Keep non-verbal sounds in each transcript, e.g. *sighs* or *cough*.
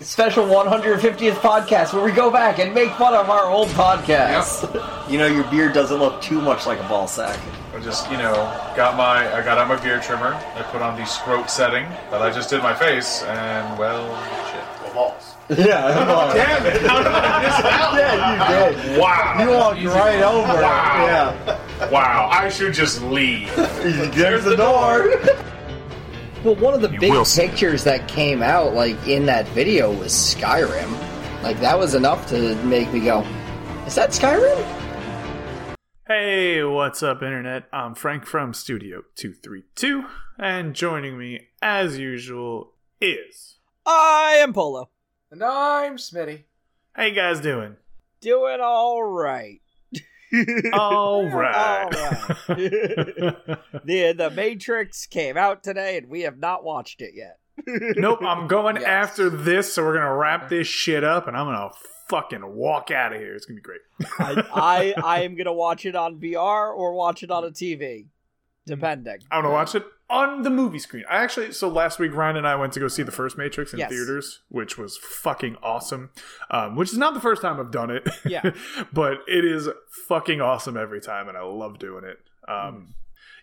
special 150th podcast where we go back and make fun of our old podcasts. you know, your beard doesn't look too much like a ball sack. I just, you know, got my, I got out my beard trimmer. I put on the scrote setting that I just did my face, and well, shit. The balls. *laughs* Yeah, Damn it! How did I miss that? *laughs* yeah, you did. Wow! You walked right over. Wow. Yeah. Wow! I should just leave. *laughs* There's the door. Well, one of the You big pictures that came out, like in that video, was Skyrim. Like that was enough to make me go, "Is that Skyrim?" Hey, what's up, Internet? I'm Frank from Studio 232, and joining me, as usual, is. I am Polo. And I'm Smitty. How you guys doing? Doing all right. *laughs* All right. All *laughs* the The Matrix came out today, and we have not watched it yet. nope, I'm going *laughs* Yes. after this, so we're gonna wrap this shit up, and I'm gonna fucking walk out of here. It's gonna be great. I, I I am gonna watch it on VR or watch it on a TV, depending. I'm gonna watch it on the movie screen. I actually, so last week Ryan and I went to go see the first Matrix in Yes. theaters, which was fucking awesome. Um, which is not the first time I've done it. Yeah. *laughs* but it is fucking awesome every time, and I love doing it. Um,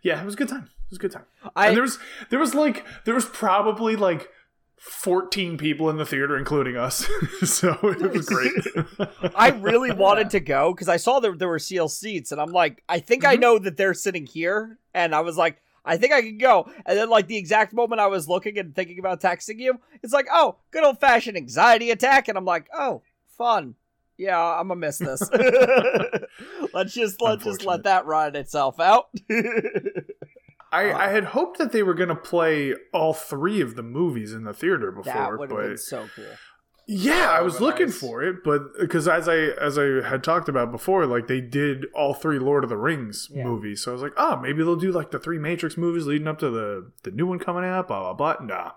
yeah, it was a good time. It was a good time. I and there was there was like there was probably like 14 people in the theater, including us. *laughs* so it was great. *laughs* I really wanted to go because I saw that there were seal seats, and I'm like, I think Mm-hmm. I know that they're sitting here, and I was like, I think I can go. And then, like the exact moment I was looking and thinking about texting you, it's like, oh, good old fashioned anxiety attack, and I'm like, oh, fun. Yeah, I'm gonna miss this. *laughs* let's just let's just let that run itself out. *laughs* I, uh, I had hoped that they were going to play all three of the movies in the theater before. that would have but been so cool. Yeah, I was looking nice. for it, but because as I as I had talked about before, like they did all three Lord of the Rings Yeah. movies, so I was like, oh, maybe they'll do like the three Matrix movies leading up to the the new one coming out. Blah blah blah. Nah,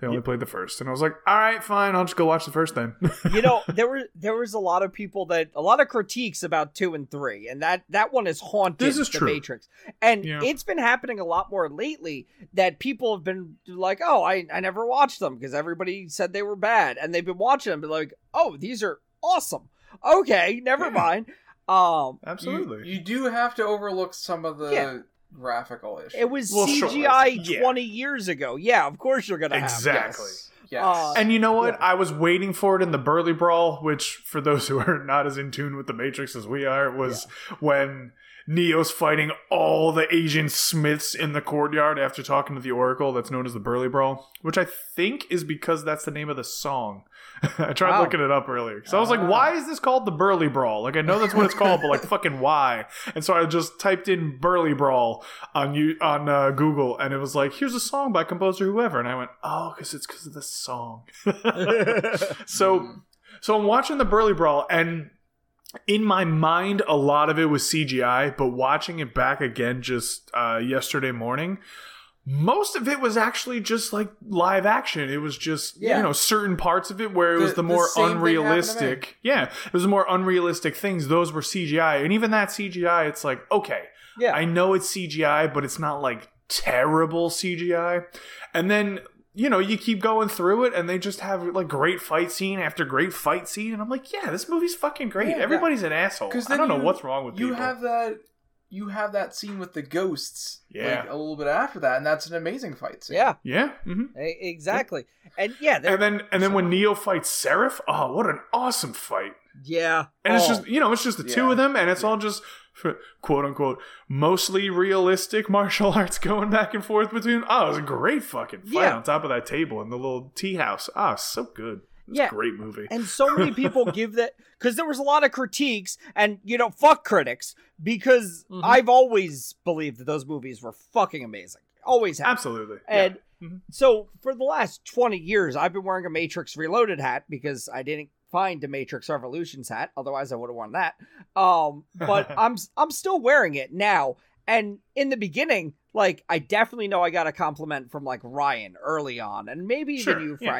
they only played the first, and I was like, all right, fine, I'll just go watch the first then. you know *laughs* there were there was a lot of people that a lot of critiques about two and three and that that one is haunted This is the true. matrix and Yeah. it's been happening a lot more lately that people have been like oh i i never watched them because everybody said they were bad and they've been watching them and be like oh these are awesome okay never Yeah. mind um Absolutely. You, you do have to overlook some of the Yeah. graphical issues. it was Well, sure. cgi Yeah. 20 years ago yeah of course you're gonna have Exactly. Yes. Yes. Uh, And you know what? Yeah. I was waiting for it in the Burly Brawl, which, for those who are not as in tune with the Matrix as we are, was when Neo's fighting all the Asian Smiths in the courtyard after talking to the Oracle. That's known as the Burly Brawl, which I think is because that's the name of the song. *laughs* I tried Wow. looking it up earlier. So I was like, Ah. why is this called the Burly Brawl? Like, I know that's what it's called, but like, *laughs* fucking why? And so I just typed in Burly Brawl on you on uh, Google, and it was like, here's a song by composer whoever, and I went, oh, because it's because of the song. *laughs* so, so I'm watching the Burly Brawl, and in my mind, a lot of it was CGI, but watching it back again just uh, yesterday morning. Most of it was actually just like live action. It was just Yeah. you know certain parts of it where it was The- the, the more same thing happened to me. unrealistic. Yeah, it was the more unrealistic things. Those were CGI, and even that CGI, it's like okay, yeah I know it's CGI, but it's not like terrible CGI. And then, you know, you keep going through it and they just have like great fight scene after great fight scene. And I'm like, yeah, this movie's fucking great. Yeah, Everybody's an asshole. I don't know what's wrong with you people. have that. You have that scene with the ghosts. Yeah. Like, a little bit after that, and that's an amazing fight scene. yeah yeah. hmm e- exactly and yeah And then, and then when Neo fights Seraph, oh, what an awesome fight. yeah And it's Oh. just, you know, it's just the two of them and it's all just *laughs* quote unquote mostly realistic martial *laughs* arts going back and forth between. Oh, it was a great fucking fight Yeah. on top of that table in the little tea house. Oh, so good. It's Yeah. a great movie. and so many *laughs* people give that because there was a lot of critiques and you know fuck critics because Mhm. i've always believed that those movies were fucking amazing always have Absolutely. and Mhm. so for the last 20 years i've been wearing a matrix reloaded hat because i didn't find a matrix revolutions hat otherwise i would have worn that um but *laughs* i'm i'm still wearing it now and in the beginning like i definitely know i got a compliment from like ryan early on and maybe even Sure, you yeah.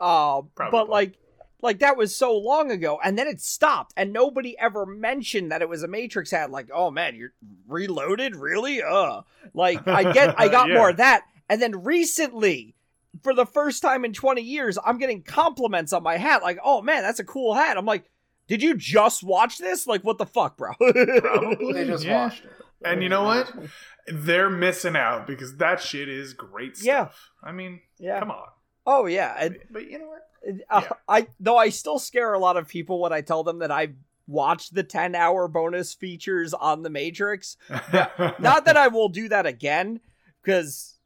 Frank uh, but like like that was so long ago and then it stopped and nobody ever mentioned that it was a matrix hat like oh man you're reloaded really uh like i get i *laughs* got Yeah. more of that and then recently for the first time in 20 years, I'm getting compliments on my hat. Like, oh man, that's a cool hat. I'm like, did you just watch this? Like, what the fuck, bro? Probably. *laughs* They just yeah. watched it. And you know what? They're missing out because that shit is great stuff. Yeah. I mean, yeah. come on. Oh yeah. And, But you know what? uh, Yeah. I though I still scare a lot of people when I tell them that I watched the 10 hour bonus features on the Matrix. *laughs* Not that I will do that again because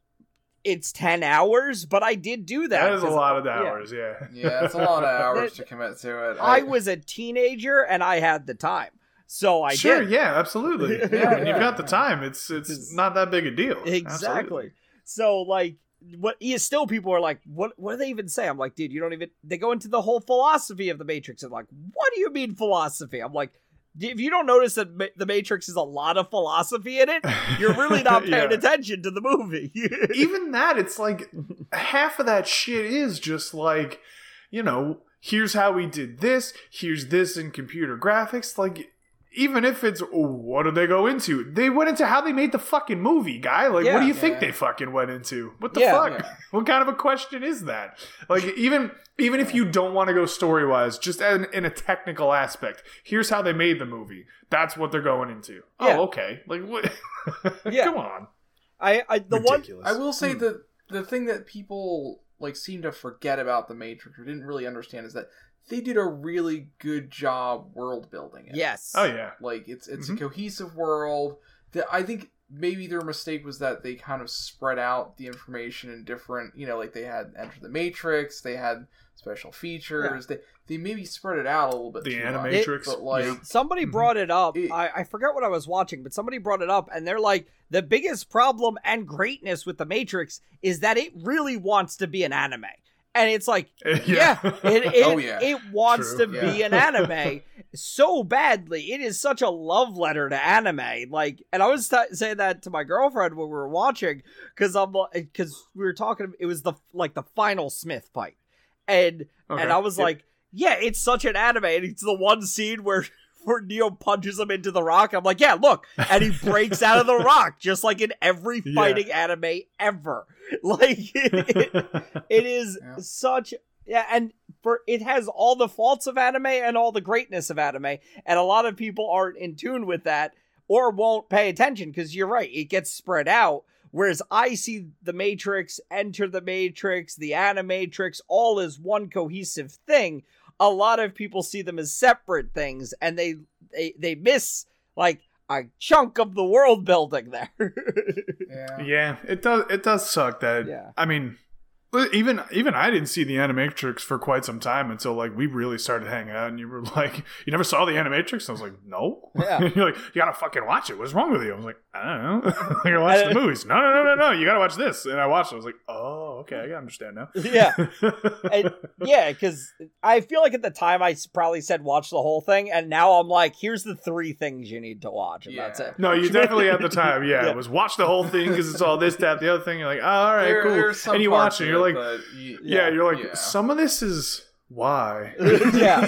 it's 10 hours, but I did do that. that is a 'cause lot of yeah. hours, yeah. Yeah, it's a lot of *laughs* hours to commit to it. I was a teenager and I had the time. So I sure, did. yeah, absolutely. Yeah, *laughs* Yeah, when you've got the time, it's it's It's- not that big a deal. Exactly. Absolutely. So like what yeah, still people are like, what what do they even say? I'm like, dude, you don't even they go into the whole philosophy of the Matrix and like, what do you mean philosophy? I'm like, if you don't notice that Ma- the Matrix is a lot of philosophy in it, you're really not *laughs* paying Yeah. attention to the movie. *laughs* Even that, it's like half of that shit is just like, you know, here's how we did this, here's this in computer graphics. Like, even if it's what did they go into? They went into how they made the fucking movie, guy. Like, what do Yeah. you think Yeah. they fucking went into? What the Yeah. fuck? Yeah. *laughs* What kind of a question is that? Like, even even if you don't want to go story wise, just in, in a technical aspect, here's how they made the movie. That's what they're going into. Yeah. Oh, okay. Like, what? *laughs* Yeah. Come on. I, I the one I will say Hmm. that the thing that people like seem to forget about the Matrix or didn't really understand is that they did a really good job world building it. yes. Oh yeah. Like it's it's Mhm. a cohesive world. That I think maybe their mistake was that they kind of spread out the information in different, you know, like they had Enter the Matrix, they had special features. They they maybe spread it out a little bit. The too much, Animatrix. but like Yeah. Somebody Mhm. brought it up. It- I, I forget what I was watching, but somebody brought it up, and they're like, the biggest problem and greatness with the Matrix is that it really wants to be an anime. And it's like, *laughs* yeah, it, *laughs* it, Oh, yeah. it wants True. to be an anime so badly. It is such a love letter to anime. Like, and I was t- saying that to my girlfriend when we were watching because I'm because we were talking. It was the like the final Smith fight, and Okay. and I was like, yeah, it's such an anime. And it's the one scene where where Neo punches him into the rock. I'm like, yeah, look, and he breaks out of the *laughs* rock just like in every Yeah. fighting anime ever. *laughs* Like it, *laughs* it is Yeah. such yeah, and for it has all the faults of anime and all the greatness of anime, and a lot of people aren't in tune with that or won't pay attention because you're right, it gets spread out. Whereas I see the Matrix, Enter the Matrix, the Animatrix, all as one cohesive thing. A lot of people see them as separate things, and they they they miss like a chunk of the world building there. *laughs* yeah. Yeah, it does. It does suck that. Yeah. I mean, even even I didn't see the Animatrix for quite some time until like we really started hanging out, and you were *laughs* like, "You never saw the Animatrix?" And I was like, "No." Yeah. *laughs* You're like, "You gotta fucking watch it. What's wrong with you?" I was like, "I don't know." like I watched I- the movies. No, no, no, no, no. You gotta watch this. And I watched. it. I was like, "Oh, okay. I understand now." *laughs* yeah. *laughs* And- yeah, because I feel like at the time I probably said watch the whole thing, and now I'm like, here's the three things you need to watch, and that's it. No, you definitely at the time, yeah, *laughs* Yeah. it was watch the whole thing because it's all this, that, the other thing. You're like, oh, all right, There- cool. there's And you watch it, you're like, but you- yeah, you're like, yeah. some of this is why. yeah.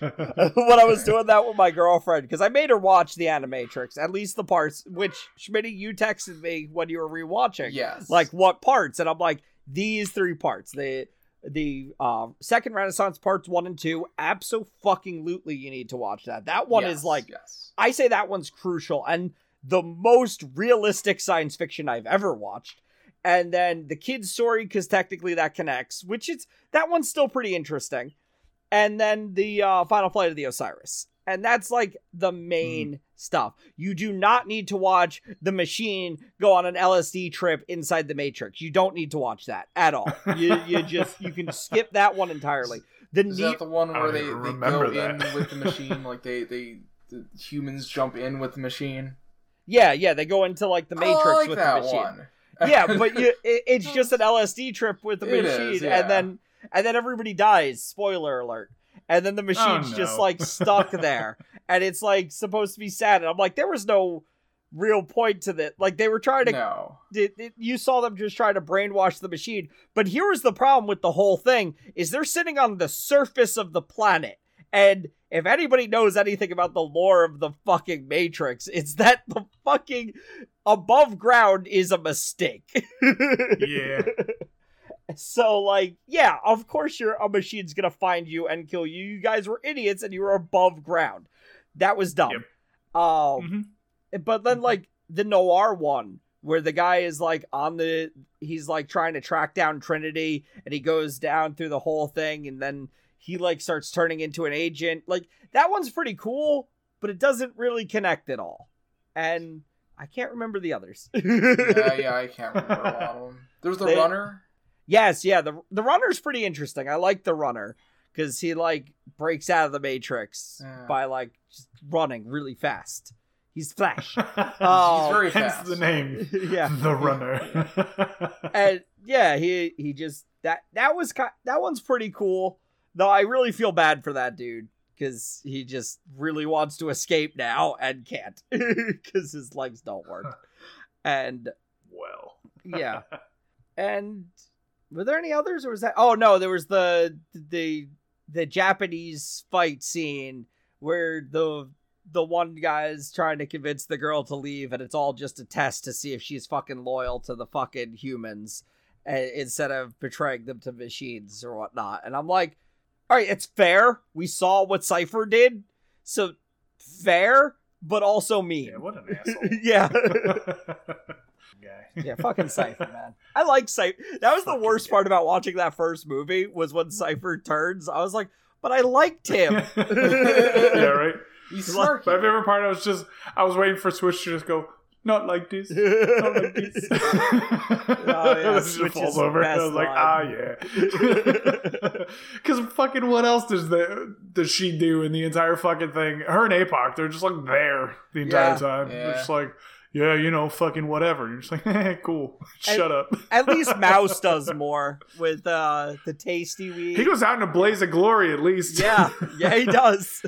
when I was doing that with my girlfriend, because I made her watch the Animatrix, at least the parts which Smitty, you texted me when you were rewatching. yes. Like what parts? And I'm like, these three parts. The the uh, second Renaissance parts one and two, absolutely you need to watch that. That one Yes, is like yes. I say that one's crucial and the most realistic science fiction I've ever watched. And then the kid's story, because technically that connects, which is that one's still pretty interesting. And then the uh, final flight of the Osiris. And that's like the main mm-hmm. stuff. You do not need to watch the machine go on an LSD trip inside the Matrix. You don't need to watch that at all. *laughs* You, you just you can skip that one entirely. The Is neat that the one where they, they remember go in with the machine? *laughs* Like they they the humans jump in with the machine. yeah yeah they go into like the Matrix like with that the machine. one. yeah, but you, *laughs* it, it's just an LSD trip with the It machine, is, yeah. and then and then everybody dies. Spoiler alert! And then the oh, machine's no. just like stuck *laughs* there, and it's like supposed to be sad. And I'm like, there was no real point to that. Like they were trying to, no. it- it- you saw them just trying to brainwash the machine. But here was the problem with the whole thing: is they're sitting on the surface of the planet, and if anybody knows anything about the lore of the fucking Matrix, it's that the fucking above ground is a mistake. *laughs* Yeah. So like, yeah, of course your a machine's gonna find you and kill you. You guys were idiots and you were above ground. That was dumb. Yep. Um, Mhm. but then like the noir one where the guy is like on the he's like trying to track down Trinity and he goes down through the whole thing and then he like starts turning into an agent. Like that one's pretty cool, but it doesn't really connect at all. And I can't remember the others. yeah, yeah, I can't remember a lot of *laughs* them. There's the They- runner. Yes, yeah, the the runner's pretty interesting. I like the runner because he like breaks out of the matrix Yeah. by like just running really fast. He's Flash. *laughs* oh, He's very Hence fast. the name, *laughs* yeah, the runner. *laughs* and yeah, he he just that that was ki- that one's pretty cool. Though I really feel bad for that dude because he just really wants to escape now and can't because his legs don't work. And well, yeah, and were there any others or was that? Oh no, there was the the the Japanese fight scene where the the one guy is trying to convince the girl to leave, and it's all just a test to see if she's fucking loyal to the fucking humans, uh, instead of betraying them to machines or whatnot. And I'm like, all right, it's fair. We saw what Cypher did, so fair, but also mean. yeah, what an asshole. *laughs* yeah. *laughs* Guy. Yeah, fucking Cypher, *laughs* man. I like Cypher. That was the worst guy. part about watching that first movie was when Cypher turns. I was like, but I liked him. *laughs* yeah, right. He's My favorite part, I was just, I was waiting for Switch to just go, not like this, not like this. *laughs* Oh, yeah, just falls over. I was like, line. ah, yeah. Because fucking, what else does the does she do in the entire fucking thing? Her and Apoc, they're just like there the entire Yeah. time. They're Yeah. just like, yeah, you know, fucking whatever. You're just like, *laughs* eh, cool, *laughs* shut up. *laughs* At least Mouse does more with uh, the tasty weed. He goes out in a blaze of glory, at least. yeah, yeah, he does.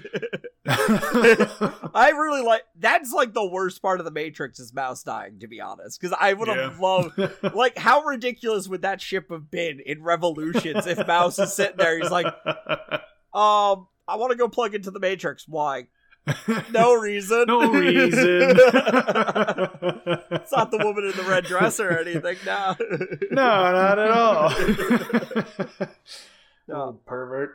I really like. That's like the worst part of the Matrix is Mouse dying, to be honest. Because I would have Yeah. loved like how ridiculous would that ship have been in Revolutions if Mouse is sitting there, he's like, um, I want to go plug into the Matrix. Why? No reason. no reason. *laughs* it's not the woman in the red dress or anything. No. no, not at all. No. *laughs* Oh, pervert.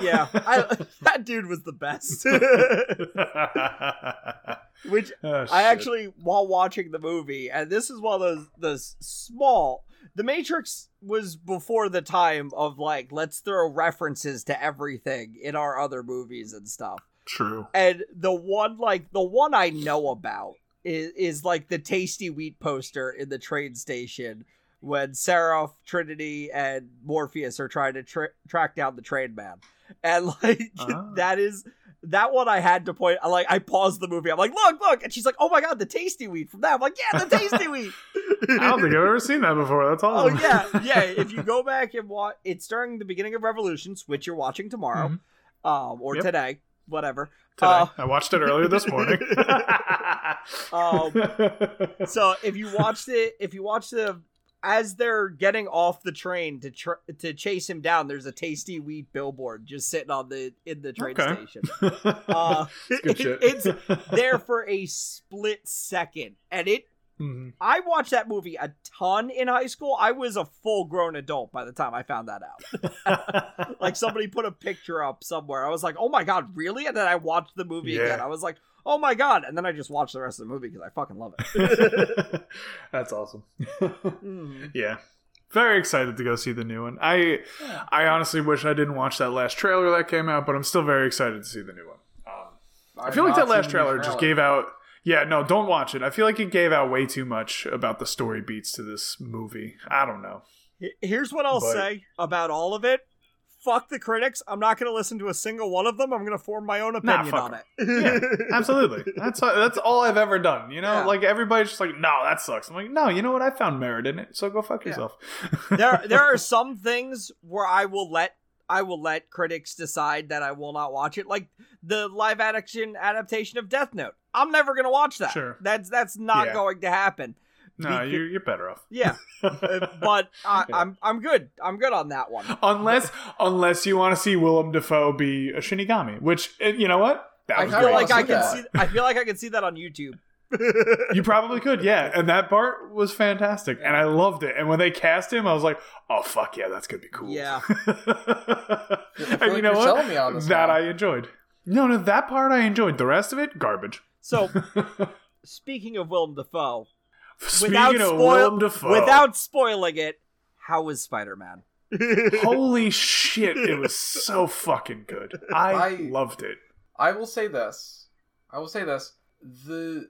Yeah, I, that dude was the best. *laughs* Which Oh, I actually, while watching the movie, and this is one of those the small. The Matrix was before the time of like let's throw references to everything in our other movies and stuff. True. And the one like the one I know about is is like the tasty wheat poster in the train station when Seraph, Trinity, and Morpheus are trying to tra- track down the train man. And *laughs* like Ah. that is that one I had to point. I like I paused the movie. I'm like, look, look, and she's like, oh my god, the tasty wheat from that. I'm like, yeah, the tasty wheat. *laughs* I don't think I've ever seen that before. That's all. Oh yeah, *laughs* yeah. If you go back and watch, it's during the beginning of Revolutions, which you're watching tomorrow, Mhm. um, or Yep. today, whatever. Today. Uh, I watched it earlier this morning. *laughs* Um, so if you watched it, if you watched the as they're getting off the train to tr- to chase him down, there's a tasty wheat billboard just sitting on the in the train Okay. station. *laughs* Uh, it- it's there for a split second, and it. Mhm. I watched that movie a ton in high school. I was a full grown adult by the time I found that out. *laughs* like somebody put a picture up somewhere. I was like, "Oh my god, really?" And then I watched the movie Yeah. again. I was like, "Oh my god!" And then I just watched the rest of the movie because I fucking love it. *laughs* That's awesome. Mhm. *laughs* yeah. Very excited to go see the new one. I I honestly wish I didn't watch that last trailer that came out, but I'm still very excited to see the new one. Um, I feel like that last new trailer just gave out. Yeah, no, don't watch it. I feel like it gave out way too much about the story beats to this movie. I don't know. Here's what I'll But- say about all of it. Fuck the critics. I'm not going to listen to a single one of them. I'm going to form my own opinion fuck on it. *laughs* Yeah, absolutely. That's uh, that's all I've ever done. You know, Yeah. like everybody's just like, no, that sucks. I'm like, no, you know what? I found merit in it, so go fuck Yeah. yourself. *laughs* there there are *laughs* some things where I will let I will let critics decide that I will not watch it. Like the live action adaptation of Death Note. I'm never going to watch that. Sure. That's that's not Yeah. going to happen. no, Beca- you're you're better off. Yeah. *laughs* Uh, but I, Yeah. I'm I'm good. I'm good on that one. Unless unless you want to see Willem Dafoe be a Shinigami, which eh, you know what? That I was I kinda feel great. like I can that. see I feel like I can see that on YouTube. You probably could, yeah. And that part was fantastic, and I loved it. And when they cast him, I was like, "Oh fuck yeah, that's gonna be cool." Yeah. *laughs* and you know what? me that one. I enjoyed. No, no, that part I enjoyed. The rest of it, garbage. So, *laughs* speaking of Willem Dafoe, Speaking without of spoil- Willem Dafoe, without spoiling it, how was Spider Man? *laughs* holy shit, it was so fucking good. I, I- loved it. I will say this. I will say this. The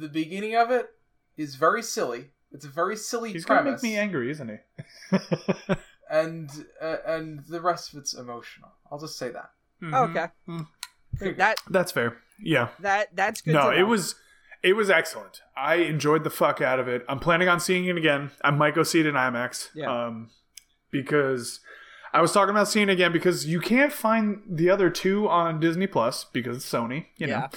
the beginning of it is very silly. It's a very silly He's gonna make me angry, isn't he? *laughs* and uh, and the rest of it's emotional. I'll just say that. Mhm. Okay, Mhm. that That's fair. Yeah. that that's good. no, it was it was excellent. I enjoyed the fuck out of it. I'm planning on seeing it again. I might go see it in IMAX. Yeah. Um, because I was talking about seeing it again because you can't find the other two on Disney Plus because it's Sony. You know.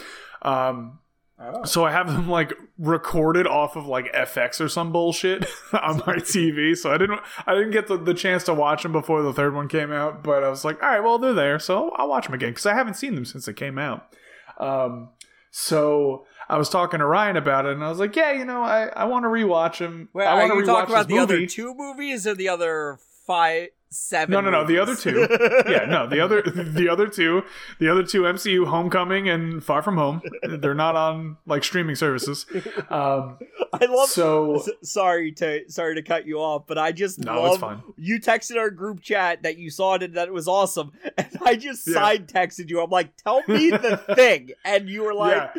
Um, Oh. so I have them like recorded off of like FX or some bullshit *laughs* on my TV. So I didn't I didn't get the, the chance to watch them before the third one came out. But I was like, all right, well they're there, so I'll watch them again because I haven't seen them since they came out. Um, so I was talking to Ryan about it, and I was like, yeah, you know, I, I want to rewatch them. Wait, I want to you talking about the other two movies or the other five, seven? No, no, no. The other two. *laughs* yeah, no. The other, the other two, the other two MCU, Homecoming and Far From Home. They're not on like streaming services. Um, *laughs* I love. so sorry to sorry to cut you off, but I just No, love it's fine. you texted our group chat that you saw it and that it was awesome, *laughs* and I just Yeah. side texted you. I'm like, tell me the thing, and you were like,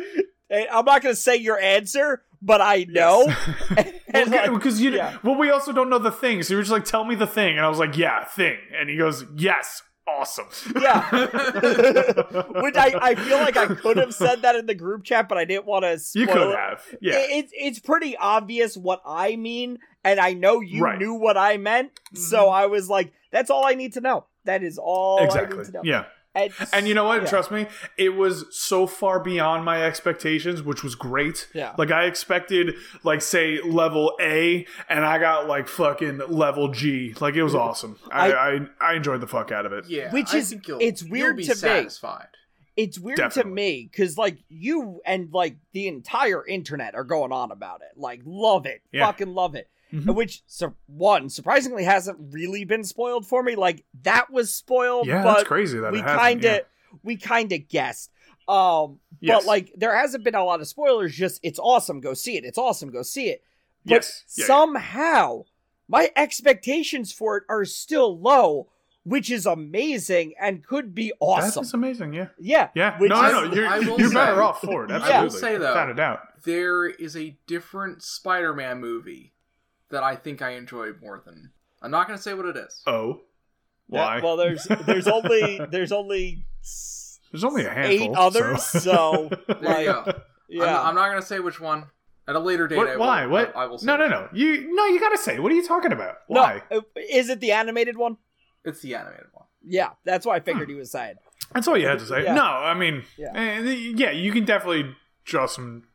and I'm not gonna say your answer, but I know. And like, because you, yeah. well, we also don't know the thing. So you were just like, "Tell me the thing," and I was like, "Yeah, thing," and he goes, "Yes, awesome." yeah, *laughs* which I, I feel like I could have said that in the group chat, but I didn't want to. you could have, yeah. It, it's it's pretty obvious what I mean, and I know you Right. knew what I meant, so mm-hmm. I was like, "That's all I need to know. That is all I exactly. need to know." Yeah. And, And you know what? Yeah. Trust me, it was so far beyond my expectations, which was great. Yeah. Like I expected, like say level A, and I got like fucking level G. Like it was awesome. I I, I enjoyed the fuck out of it. Yeah, Which I is- it's weird be to me. it's weird Definitely. to me because like you and like the entire internet are going on about it, like love it, Yeah. fucking love it. Mhm. Which sur- one surprisingly hasn't really been spoiled for me. Like that was spoiled, Yeah, but that's crazy that we kind of yeah. we kind of guessed. Um, Yes. but like there hasn't been a lot of spoilers. Just it's awesome. Go see it. It's awesome. Go see it. But Yes. Yeah, yeah. somehow my expectations for it are still low, which is amazing and could be awesome. That's amazing. Yeah. Yeah. Yeah. Which no, is- no, no. You're, I will you're say- better off for it. Absolutely. I will say, though- without a doubt. There is a different Spider-Man movie that I think I enjoy more than. I'm not going to say what it is. Oh, Yeah, why? well, there's there's only there's only *laughs* There's only a handful. eight others, so, *laughs* There like, you go. I'm, yeah. I'm not going to say which one. At a later date, What, I will, why? What? I, I will say no, no, no. You no. You gotta say. What are you talking about? Why? uh, is it the animated one? It's the animated one. Yeah, that's what I figured he was saying. That's all you had to say. Yeah. No, I mean, Yeah. yeah. yeah, you can definitely draw some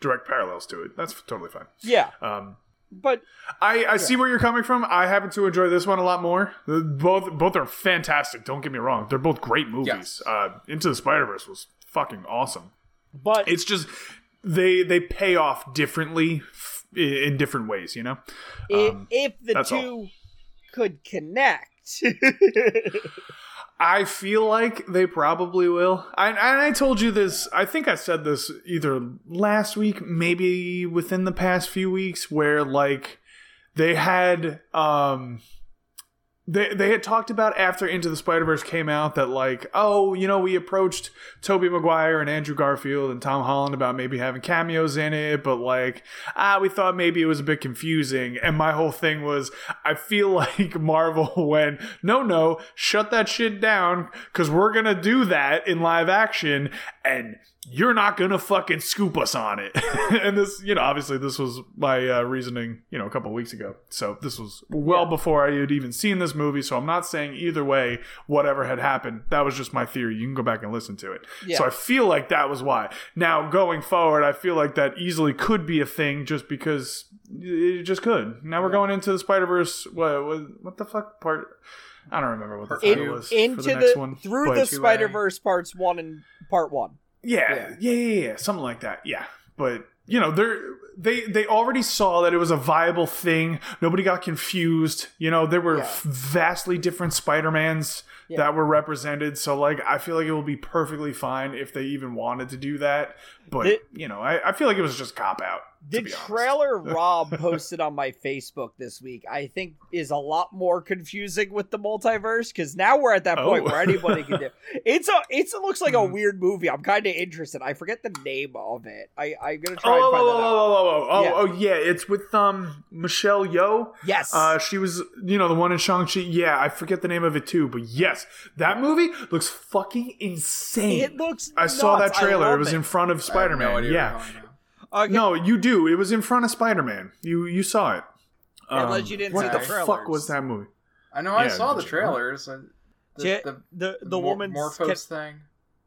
direct parallels to it. That's totally fine. Yeah, Um, but I, I see where you're coming from. I happen to enjoy this one a lot more. Both both are fantastic. Don't get me wrong; they're both great movies. Yes. Uh, Into the Spider Verse was fucking awesome. but It's just they they pay off differently f- in different ways. You know. i- Um, if the that's all. two could connect, *laughs* I feel like they probably will. I, and I told you this. I think I said this either last week, maybe within the past few weeks, where like they had um they they had talked about after Into the Spider Verse came out that like oh you know we approached Tobey Maguire and Andrew Garfield and Tom Holland about maybe having cameos in it, but like ah we thought maybe it was a bit confusing. And my whole thing was I feel *laughs* like Marvel *laughs* went no no shut that shit down because we're gonna do that in live action and you're not gonna fucking scoop us on it. *laughs* and this, you know, obviously this was my uh, reasoning, you know, a couple weeks ago. So this was well Yeah. before I had even seen this movie. So I'm not saying either way, whatever had happened, that was just my theory. You can go back and listen to it. Yeah. So I feel like that was why. Now going forward, I feel like that easily could be a thing just because it just could. Now we're going into the Spider Verse. What, what? What the fuck part? I don't remember what the title was into the, the, one. through the 2A. Spider Verse parts one and part one. Yeah, Yeah. yeah, yeah, yeah, something like that. Yeah, but you know, they're they they already saw that it was a viable thing. Nobody got confused. You know, there were Yeah. vastly different Spider-Mans Yeah. that were represented. So like I feel like it will be perfectly fine if they even wanted to do that. But The- you know, I, I feel like it was just cop out. The to be honest. trailer *laughs* Rob posted on my Facebook this week, I think, is a lot more confusing with the multiverse because now we're at that point Oh. where anybody can do. *laughs* It's a. It's it looks like a Mhm. weird movie. I'm kind of interested. I forget the name of it. I I'm gonna Oh, try oh, and find oh, that out. oh, oh, oh, oh, Yeah. oh, yeah, it's with um Michelle Yeoh. Yes. Uh, she was, you know, the one in Shang-Chi. Yeah, I forget the name of it too, but yes, that movie looks fucking insane. it looks. I saw that trailer. It was in front of I have Spider-Man. no yeah. What you're talking about. Okay. No, you do. It was in front of Spider-Man. You you saw it. Um, Unless you didn't what see the the fuck was that movie? I know I Yeah, saw the trailers. uh, The, Ja- the, the the Mor- woman's Morphos thing.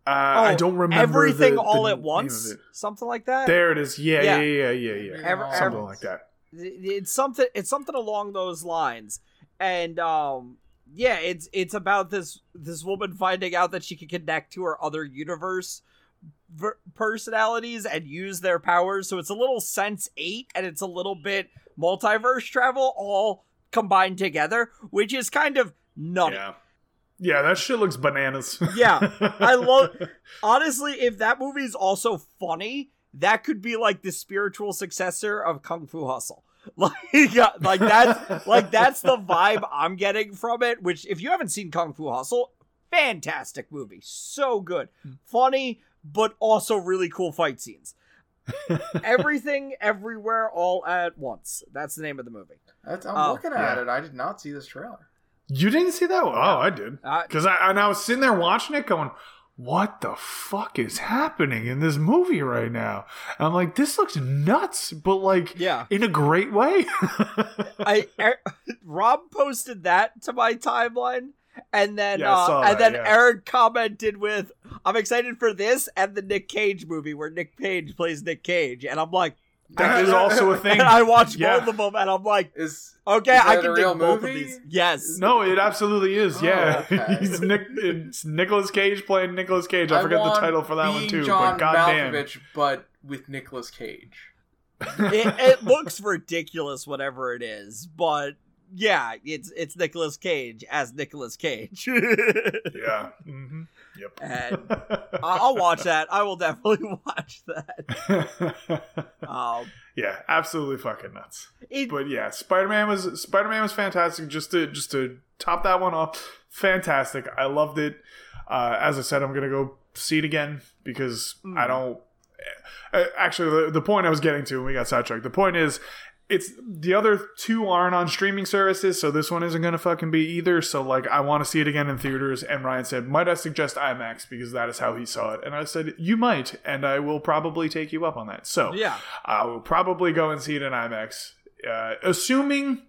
Uh, I Oh, don't remember everything the- all the at once, something like that. There it is. Yeah, Yeah. yeah, yeah, yeah, yeah. Everything Ever- all Something at like that. it's something it's something along those lines and um yeah it's it's about this this woman finding out that she can connect to her other universe ver- personalities and use their powers. So it's a little sense 8 and it's a little bit multiverse travel all combined together which is kind of nutty. Yeah. Yeah, that shit looks bananas. *laughs* Yeah, I love- honestly if that movie is also funny that could be like the spiritual successor of kung fu hustle. *laughs* Like yeah, like that's like that's the vibe i'm getting from it which if you haven't seen kung fu hustle fantastic movie. So good. Hmm. Funny but also really cool fight scenes *laughs* everything everywhere all at once that's the name of the movie That's, I'm Oh, looking at yeah. it. I did not see this trailer. You didn't see that one? Oh, I did. uh, Because I and I was sitting there watching it, going, "What the fuck is happening in this movie right now?" And I'm like, "This looks nuts," but like yeah in a great way. *laughs* I er, *laughs* Rob posted that to my timeline, and then Yeah, uh, saw and that, then yeah. Aaron commented with, "I'm excited for this and the Nick Cage movie where Nick Cage plays Nick Cage," and I'm like, that is also a *laughs* thing. and I watched Yeah. both of them, and I'm like, Is okay, Is I can a dig real both of these. Yes, No, it absolutely is. Oh, yeah, okay. *laughs* he's Nick. It's Nicolas Cage playing Nicolas Cage. I, forget the title for that one too. John but goddamn, Malkovich, but with Nicolas Cage. it, it looks ridiculous, whatever it is, but yeah, it's it's Nicolas Cage as Nicolas Cage. *laughs* yeah. hmm Yep. And *laughs* I'll watch that. I will definitely *laughs* watch that. Um, yeah, absolutely fucking nuts. it, But yeah, Spider Man was Spider Man was fantastic. Just to just to top that one off, fantastic. I loved it. Uh, as I said, I'm gonna go see it again because Mm. I don't. uh, Actually, the, the point I was getting to, and we got sidetracked. The point is, it's the other two aren't on streaming services, so this one isn't gonna fucking be either. So like, I want to see it again in theaters. And Ryan said, "Might I suggest IMAX because that is how he saw it?" And I said, "You might, and I will probably take you up on that." So yeah, I will probably go and see it in IMAX, uh, assuming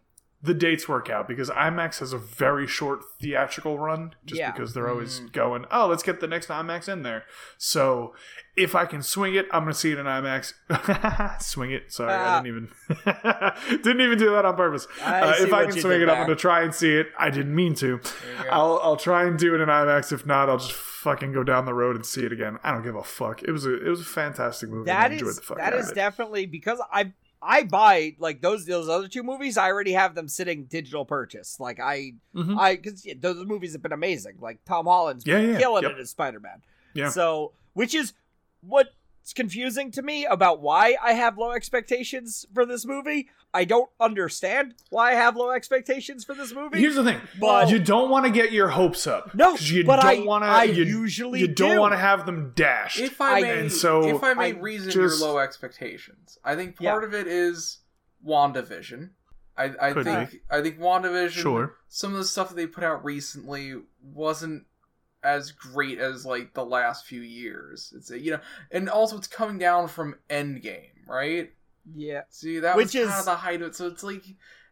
the dates work out because IMAX has a very short theatrical run, just Yeah. because they're always Mm. going, oh, let's get the next IMAX in there. So if I can swing it, I'm gonna see it in IMAX. *laughs* swing it. Sorry, I Ah. didn't even *laughs* didn't even do that on purpose. I Uh, if I can swing it, I'm gonna try and see it. I didn't mean to. There. I'll I'll try and do it in IMAX. If not, I'll just fucking go down the road and see it again. I don't give a fuck. It was a it was a fantastic movie. I enjoyed is the fuck that out is of it. definitely because I I buy like those those other two movies. I already have them sitting digital purchase. Like I Mhm. I because those movies have been amazing. Like Tom Holland's Yeah, yeah, killing yep. it as Spider Man. Yeah. So which is what's confusing to me about why I have low expectations for this movie. I don't understand why I have low expectations for this movie. Here's the thing, But- you don't want to get your hopes up. No, you but don't I- want to. I you, usually you don't do. want to have them dashed. If I I- may, and so if I may I reason just- your low expectations, I think Yeah. part of it is WandaVision. I, I Could think I think WandaVision. Sure. Some of the stuff that they put out recently wasn't as great as like the last few years. It's a, you know, and also it's coming down from Endgame, right? yeah, See, that Which was kind is- of the height of it. So it's like,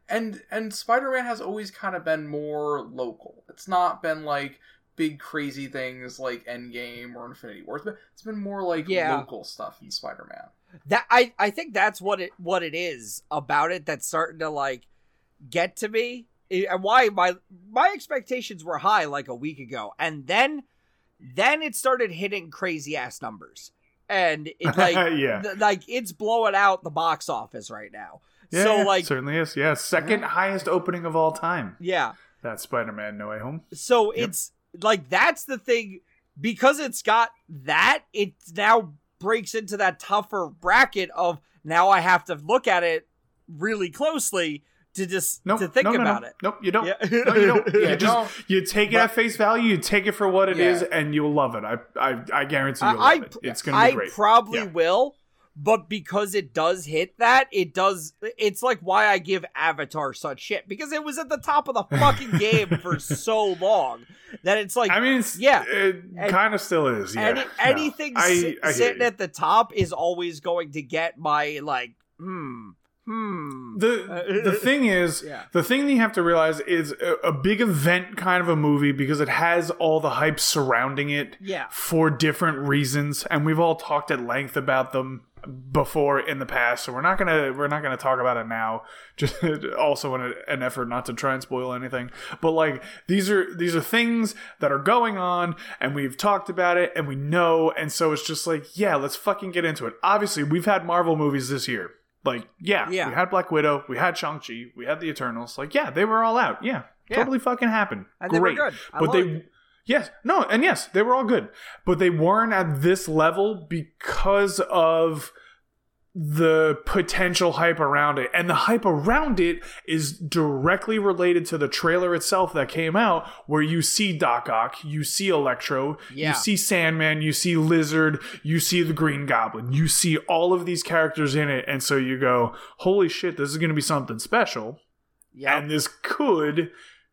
and and Spider Man has always kind of been more local. It's not been like big crazy things like Endgame or Infinity War. It's been, it's been more like Yeah. local stuff in Spider Man. that I I think that's what it what it is about it that's starting to like get to me and why my my expectations were high like a week ago and then then it started hitting crazy ass numbers and it *laughs* like yeah. th- like it's blowing out the box office right now. Yeah, so yeah, like certainly is. Yeah, second highest opening of all time. yeah. That Spider-Man No Way Home. So Yep. it's like that's the thing because it's got that it now breaks into that tougher bracket of now I have to look at it really closely to just Nope. to think no, no, about no. it. Nope, you don't. Yeah. No, you don't. *laughs* Yeah, you just you take it But- at face value. You take it for what it is, Yeah. and you'll love it. I I, I guarantee you'll I, love it. It's gonna I be great. probably will, but because it does hit that, it does. It's like why I give Avatar such shit because it was at the top of the fucking *laughs* game for so long that it's like I mean, it's, yeah. it kind of still is. Yeah, any, anything I- I sitting you. at the top is always going to get my like hmm hmm. the the thing is Yeah. the thing that you have to realize is a, a big event kind of a movie because it has all the hype surrounding it Yeah. for different reasons and we've all talked at length about them before in the past so we're not gonna we're not gonna talk about it now *laughs* just also in a, an effort not to try and spoil anything but like these are these are things that are going on and we've talked about it and we know and so it's just like yeah let's fucking get into it obviously we've had marvel movies this year like yeah, Yeah. we had black widow we had shang-chi we had the eternals. Like yeah they were all out. Yeah, Yeah. totally fucking happened. And they great. good. But they liked Yes, no, and yes, they were all good, but they weren't at this level because of the potential hype around it. And the hype around it is directly related to the trailer itself that came out, where you see Doc Ock, you see Electro, Yeah. you see Sandman, you see Lizard, you see the Green Goblin, you see all of these characters in it. And so you go, holy shit, this is going to be something special. Yeah. And this could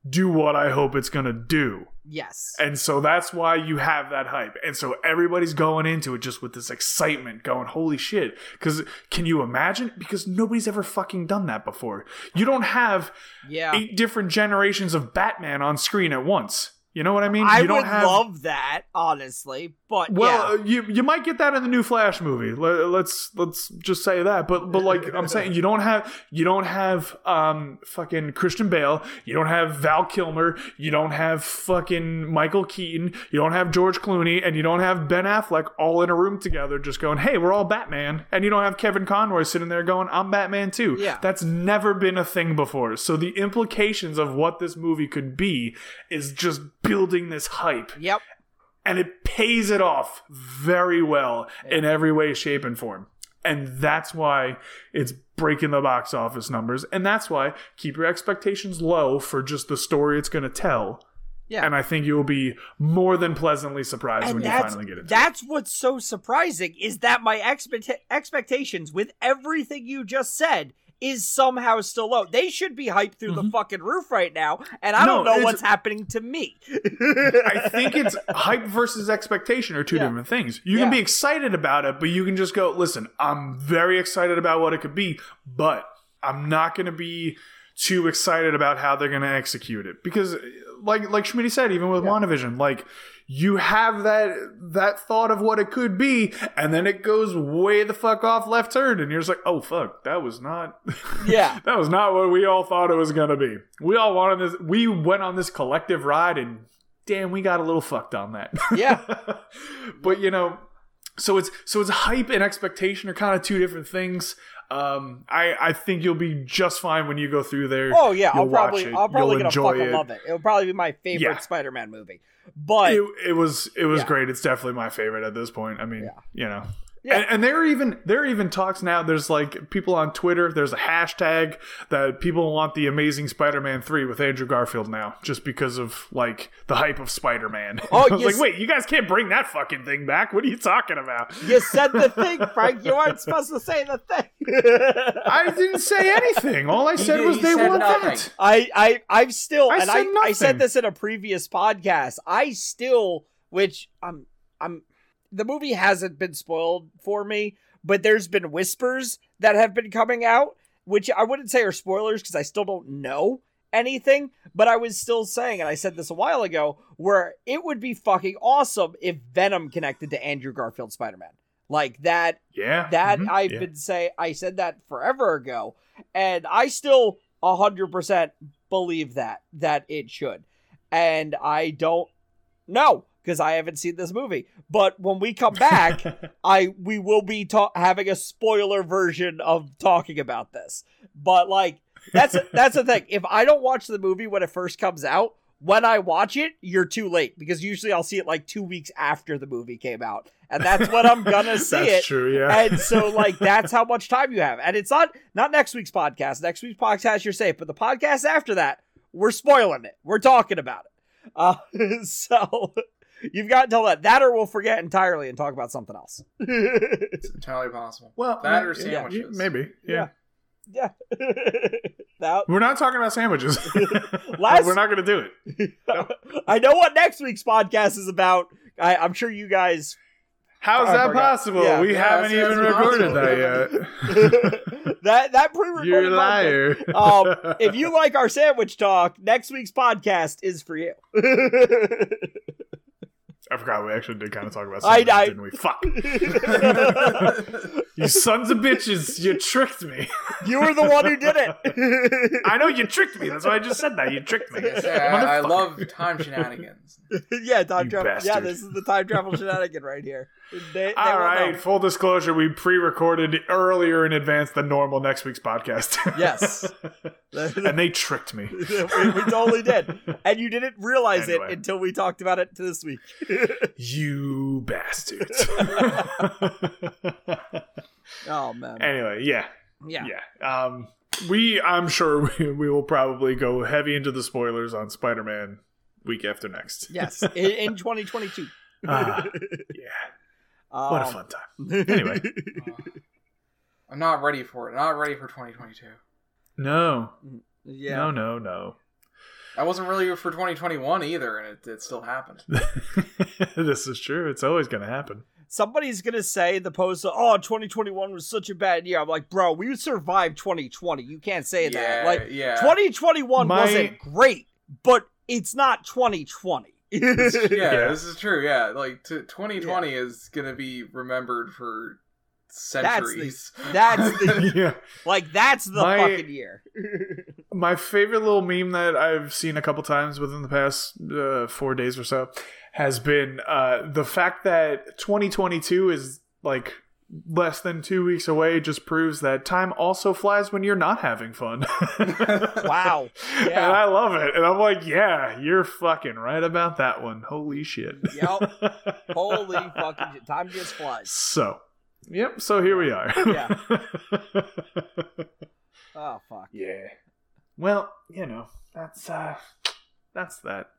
do what I hope it's going to do. yes. And so that's why you have that hype. And so everybody's going into it just with this excitement, going, holy shit. Because can you imagine? Because nobody's ever fucking done that before. You don't have yeah. eight different generations of Batman on screen at once. You know what I mean? I you don't would have. love that, honestly, but well, yeah. uh, you you might get that in the new Flash movie. Let, let's let's just say that. But but like I'm *laughs* saying, you don't have you don't have um fucking Christian Bale. You don't have Val Kilmer. You don't have fucking Michael Keaton. You don't have George Clooney, and you don't have Ben Affleck all in a room together, just going, "Hey, we're all Batman." And you don't have Kevin Conroy sitting there going, "I'm Batman too." Yeah. that's never been a thing before. So the implications of what this movie could be is just building this hype Yep. And it pays it off very well in every way, shape, and form. And that's why it's breaking the box office numbers. And that's why keep your expectations low for just the story it's going to tell. Yeah. And I think you'll be more than pleasantly surprised and when you finally get it. that's what's so surprising is that my expect- expectations with everything you just said is somehow still low. They should be hyped through the fucking roof right now, and I Mm-hmm. No, don't know what's happening to me. I think it's hype versus expectation are two Yeah. different things. You can be excited about it, but you can just go, listen, I'm very excited about what it could be, but I'm not going to be too excited about how they're going to execute it because like like Schmidt said even with WandaVision like you have that that thought of what it could be and then it goes way the fuck off left turn and you're just like oh fuck that was not *laughs* Yeah. that was not what we all thought it was going to be we all wanted this we went on this collective ride and damn we got a little fucked on that *laughs* Yeah. but you know so it's so it's hype and expectation are kind of two different things um i i think you'll be just fine when you go through there Oh yeah, I'll probably it. I'll probably You'll gonna enjoy fucking it. love it. It'll probably be my favorite Yeah. Spider-Man movie. But it, it was it was Yeah. great it's definitely my favorite at this point i mean Yeah. you know Yeah. And, and there are even there are even talks now. There's like people on Twitter. There's a hashtag that people want the Amazing Spider-Man three with Andrew Garfield now, just because of like the hype of Spider-Man. *laughs* Oh, I was yes. like, wait, you guys can't bring that fucking thing back. What are you talking about? you said the *laughs* thing, Frank. You weren't supposed to say the thing. I didn't say anything. All I said did- was he they said want nothing. that. I, I, I've still, I and said I, I said this in a previous podcast. I still, which I'm, I'm, the movie hasn't been spoiled for me, but there's been whispers that have been coming out, which I wouldn't say are spoilers because I still don't know anything. But I was still saying, and I said this a while ago, where it would be fucking awesome if Venom connected to Andrew Garfield Spider Man. Like that Yeah, that mhm, I've yeah. been say I said that forever ago, and I still hundred percent believe that that it should, and I don't know because I haven't seen this movie. But when we come back, *laughs* I we will be ta- having a spoiler version of talking about this. But like that's that's the thing. If I don't watch the movie when it first comes out, when I watch it, you're too late because usually I'll see it like two weeks after the movie came out, and that's when I'm gonna *laughs* see it. true, yeah. And so, *laughs* like, that's how much time you have. And it's not not next week's podcast. Next week's podcast, you're safe. But the podcast after that, we're spoiling it. We're talking about it. Uh, so you've got until that. That or we'll forget entirely and talk about something else. *laughs* It's entirely possible. well, That or yeah, sandwiches. maybe. Yeah. yeah. *laughs* that, We're not talking about sandwiches. *laughs* Last- We're not going to do it. I know what next week's podcast is about. I, I'm sure you guys. How's that possible? Yeah. we Yeah, haven't that's- even that's recorded possible. that yet. that that pre-recorded You're a liar. um, if you like our sandwich talk, next week's podcast is for you. I forgot we actually did kind of talk about I- I- didn't we? Fuck. *laughs* You sons of bitches, you tricked me. you were the one who did it. *laughs* I know you tricked me. That's why I just said that. You tricked me. Yes, I, I love time shenanigans. *laughs* yeah, time travel. Yeah, this is the time travel shenanigan right here. They, they All will right, know. full disclosure, we pre-recorded earlier in advance than normal next week's podcast. Yes. and they tricked me. we, we totally did, and you didn't realize Anyway. it until we talked about it this week. You bastards. *laughs* oh man. anyway, yeah. yeah. Yeah. Um we I'm sure *laughs* we, we will probably go heavy into the spoilers on Spider-Man week after next. Yes. In, in 2022. Ah, yeah. What a Um, fun time. Anyway. *laughs* I'm not ready for it. I'm Not ready for 2022. No. Yeah. No, no, no. I wasn't really for 2021 either, and it, it still happened. *laughs* this is true. It's always going to happen. Somebody's gonna say the post, oh, 2021 was such a bad year. I'm like, bro, we survived 2020. You can't say that. Like, yeah. 2021 My- wasn't great, but it's not 2020. *laughs* yeah, Yeah. this is true. Yeah, like t- 2020 is gonna be remembered for centuries. That's the *laughs* yeah. like that's the My- fucking year. My favorite little meme that I've seen a couple times within the past uh, four days or so has been uh, the fact that 2022 is like less than two weeks away just proves that time also flies when you're not having fun. *laughs* Wow. *laughs* And Yeah. I love it. And I'm like, yeah, you're fucking right about that one. Holy shit. Yep. *laughs* Holy fucking shit. Time just flies. So, yep. So here we are. Yeah. Oh fuck. yeah. Well, you know, that's uh, that's that.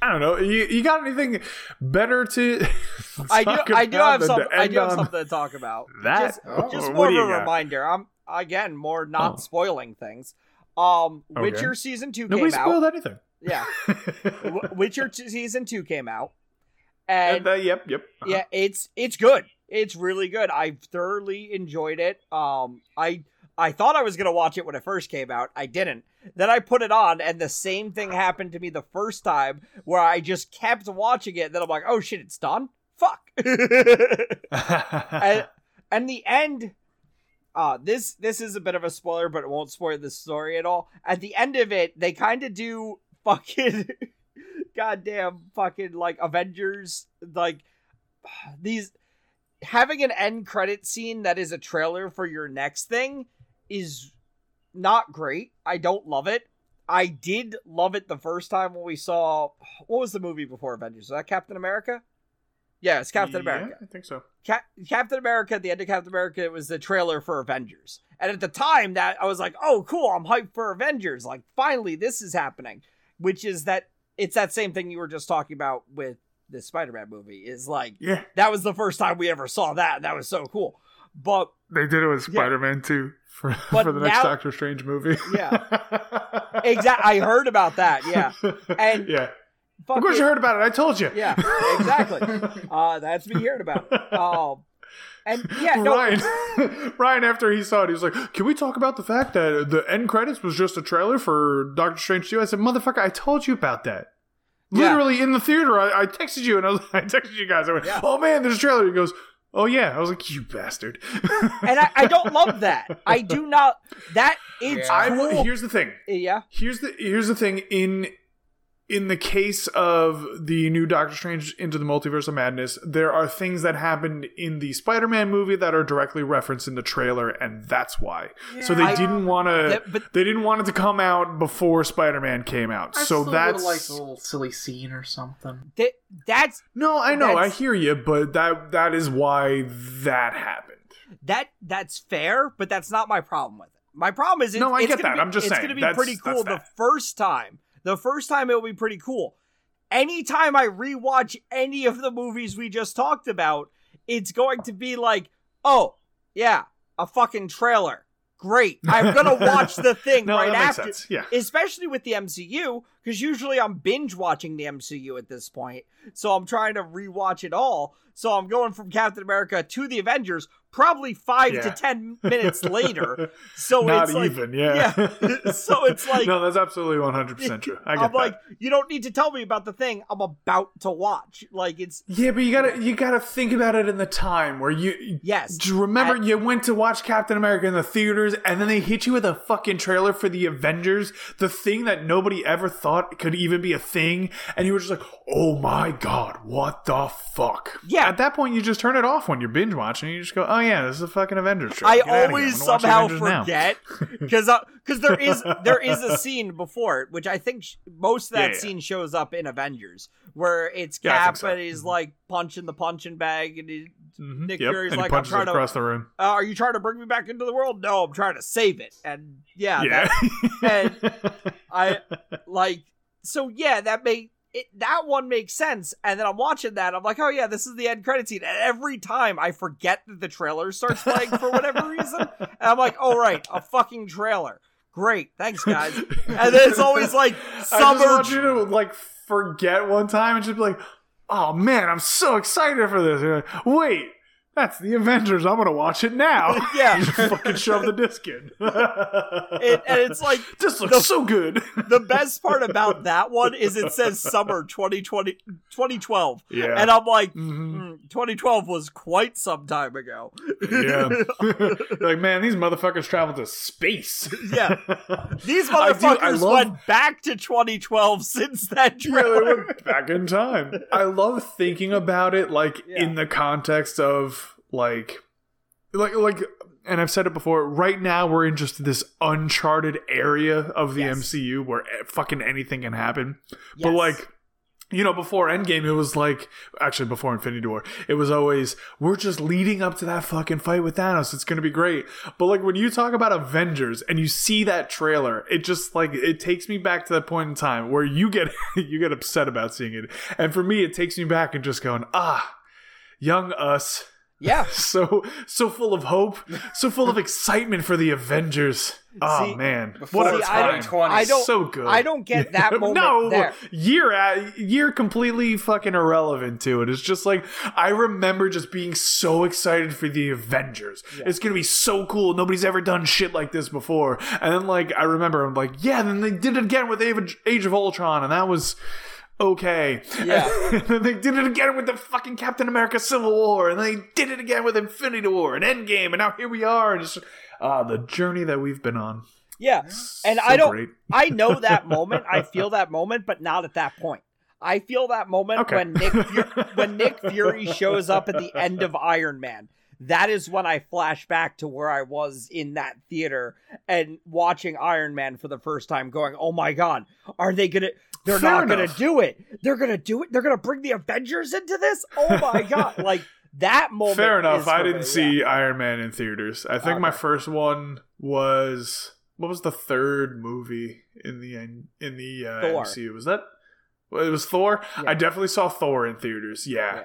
I don't know. You, you got anything better to? *laughs* I do. I do have than some. to I do have something to talk about. *laughs* That Just, Oh, just more of a got? reminder. I'm again more not Oh. spoiling things. Um, Okay. Witcher season two Nobody came spoiled out. anything. Yeah, *laughs* Witcher t- season two came out, And, and uh, yep, yep. uh-huh. yeah, it's it's good. It's really good. I thoroughly enjoyed it. Um, I I thought I was gonna watch it when it first came out. I didn't. Then I put it on, and the same thing happened to me the first time, where I just kept watching it. Then I'm like, oh shit, it's done. Fuck. *laughs* and, and the end uh this this is a bit of a spoiler but it won't spoil the story at all at the end of it they kind of do fucking *laughs* goddamn fucking like avengers like *sighs* these having an end credit scene that is a trailer for your next thing is not great i don't love it i did love it the first time when we saw what was the movie before avengers was that captain america yeah it's captain Yeah, america I think so. Cap- Captain America, at the end of Captain America, it was the trailer for Avengers. And at the time, that I was like, oh, cool, I'm hyped for Avengers. Like, finally, this is happening. Which is that it's that same thing you were just talking about with the Spider Man movie. Is like, Yeah, that was the first time we ever saw that. And that was so cool. But they did it with Spider-Man too for *laughs* But for the next Doctor Strange movie. Yeah. *laughs* exactly, I heard about that. Yeah. And *laughs* yeah, of course you heard about it. I told you. Yeah, exactly. uh, that's me hearing about it. Um, and yeah, no, Ryan, Ryan, after he saw it, he was like, "Can we talk about the fact that the end credits was just a trailer for Doctor Strange 2? I said, "Motherfucker, I told you about that. Yeah. Literally in the theater, I, I texted you and I, was, I texted you guys. I went, Yeah. "Oh man, there's a trailer." He goes, "Oh yeah." I was like, "You bastard." *laughs* and I, I don't love that. I do not. That it's Yeah. I'm, here's the thing. yeah. Here's the here's the thing in in the case of the new Doctor Strange into the Multiverse of Madness, there are things that happened in the Spider-Man movie that are directly referenced in the trailer, and that's why. so they I- didn't want to. They didn't want it to come out before Spider-Man came out. I so still that's would've a little silly scene or something. Th- that's no, I know, I hear you, but that that is why that happened. that that's fair, but that's not my problem with it. My problem is it, No, I it's get gonna that. Be, I'm just it's saying, gonna be that's- pretty cool the first time. The first time it will be pretty cool. Anytime I rewatch any of the movies we just talked about, it's going to be like, oh yeah, a fucking trailer. Great. I'm gonna *laughs* watch the thing No, right after. sense. Yeah. Especially with the MCU, because usually I'm binge watching the MCU at this point. So I'm trying to rewatch it all. So I'm going from Captain America to the Avengers, probably five to ten minutes *laughs* later. So Not it's like, even, yeah. yeah. *laughs* So it's like- no, that's absolutely 100 percent true. I get I'm that. like, you don't need to tell me about the thing I'm about to watch. Like it's yeah, but you gotta you gotta think about it in the time where you yes, remember, I- you went to watch Captain America in the theaters, and then they hit you with a fucking trailer for the Avengers, the thing that nobody ever thought could even be a thing, and you were just like, "Oh my god, what the fuck?" Yeah. At that point, you just turn it off when you're binge watching. You just go, "Oh yeah, this is a fucking Avengers trailer." I Get always I'm gonna watch somehow forget *laughs* because because uh, there is there is a scene before it, which I think sh- most of that Yeah, yeah. scene shows up in Avengers, where it's Cap think so. and he's mm-hmm. like punching the punching bag, and he, Mhm. Nick Yep, Fury's and like, "I'm trying to." across the room. Uh, are you trying to bring me back into the world? No, I'm trying to save it. And yeah, Yeah, that- *laughs* I like so yeah, that make it that one makes sense. And then I'm watching that, I'm like, oh yeah, this is the end credit scene. And every time I forget that the trailer starts playing for whatever reason, and I'm like, oh right, a fucking trailer. Great, thanks guys. *laughs* And then it's always like I just want you to like forget one time and just be like, "Oh man, I'm so excited for this." Like, Wait, that's the Avengers. I'm gonna watch it now. *laughs* Yeah. You fucking shove the disc in. *laughs* It- and it's like this looks the- so good. *laughs* the best part about that one is it says summer 2020 2012. Yeah. And I'm like, Mhm. "Hmm, 2012 was quite some time ago. Yeah. Like, man, these motherfuckers traveled to space. Yeah. These I do- I motherfuckers love- went back to 2012 since that Yeah, they trailer. went back in time. I love thinking about it like Yeah. in the context of like like like and I've said it before, right now we're in just this uncharted area of the Yes. MCU where fucking anything can happen. But like you know, before Endgame, it was like actually before Infinity War, it was always we're just leading up to that fucking fight with Thanos. It's gonna be great. But like when you talk about Avengers and you see that trailer, it just like it takes me back to that point in time where you get *laughs* you get upset about seeing it, and for me, it takes me back and just going ah, young us, yeah. *laughs* so so full of hope, so full of excitement for the Avengers. *laughs* Oh See, man, Before what a See, I don't- I don't- so good. I don't get that *laughs* moment no, there. year at year completely fucking irrelevant to it. It's just like I remember just being so excited for the Avengers. It's gonna be so cool. Nobody's ever done shit like this before. And then like I remember I'm like, yeah, then they did it again with Age Age of Ultron, and that was okay. Yeah. *laughs* they did it again with the fucking Captain America Civil War, and they did it again with Infinity War and Endgame, and now here we are, and it's ah the journey that we've been on. Yeah. And So I don't. *laughs* I know that *laughs* moment. I feel that moment, but not at that point. I feel that moment Okay. when Nick Fu- when Nick Fury shows up at the end of Iron Man. That is when I flash back to where I was in that theater and watching Iron Man for the first time, going, "Oh my god, are they gonna? They're Fair not gonna do it. They're gonna do it. They're gonna bring the Avengers into this. Oh my *laughs* god!" Like that moment. Fair enough. I didn't me, see yeah. Iron Man in theaters. I think my first one was what was the third movie in the in the uh, Thor. MCU? Was that? It was Thor. Yeah. I definitely saw Thor in theaters. Yeah. Yeah.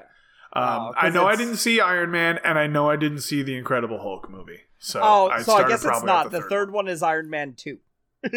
Um, Oh, I know I didn't see Iron Man, and I know I didn't see the Incredible Hulk movie. So Oh, I so I guess it's not. The third one is Iron Man two. *laughs*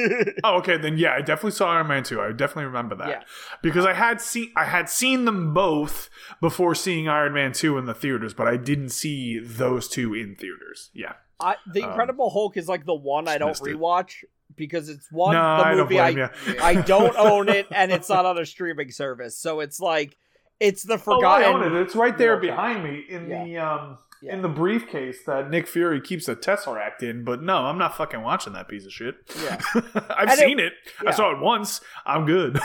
Oh, okay. Then yeah, I definitely saw Iron Man two. I definitely remember that Yeah. because I had seen I had seen them both before seeing Iron Man two in the theaters, but I didn't see those two in theaters. Yeah. I, the Um, Incredible Hulk is like the one I don't missed it. rewatch because it's one No, the I don't movie I, I don't *laughs* own it and it's not on a streaming service, so it's like it's the Oh, I own forgotten. it. It's right there behind me in Yeah. the um Yeah. in the briefcase that Nick Fury keeps a Tesseract in, but no, I'm not fucking watching that piece of shit. Yeah. *laughs* I've And it- seen it. yeah. I saw it once. I'm good.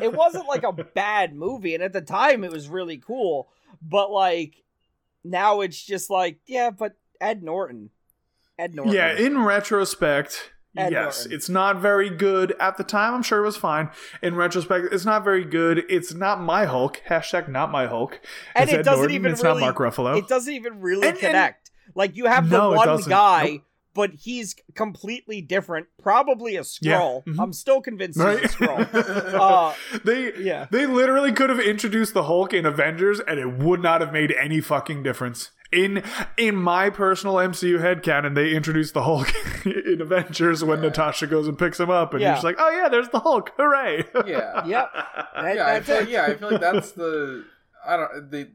it *laughs* wasn't like a bad movie, and at the time it was really cool. But like now it's just like, yeah, but Ed Norton. Ed Norton. Yeah, in retrospect, Ed yes, Norton. it's not very good. At the time, I'm sure it was fine. In retrospect, it's not very good. It's not my Hulk. Hashtag not my Hulk. and It's it Ed doesn't Norton. even It's really, not Mark Ruffalo. It doesn't even really And- and- connect. like you have the No, one guy, Nope. but he's completely different. Probably a Yeah. Skrull. Mhm. I'm still convinced Right? he's a Skrull. *laughs* Uh, they yeah. they literally could have introduced the Hulk in Avengers and it would not have made any fucking difference. In in my personal MCU headcanon, they introduced the Hulk *laughs* in Avengers when Natasha goes and picks him up and Yeah. you're just like, Oh yeah, there's the Hulk. Hooray. Yeah. *laughs* Yep. That- yeah, I feel, it. yeah, I feel like that's the. *laughs* I don't. They.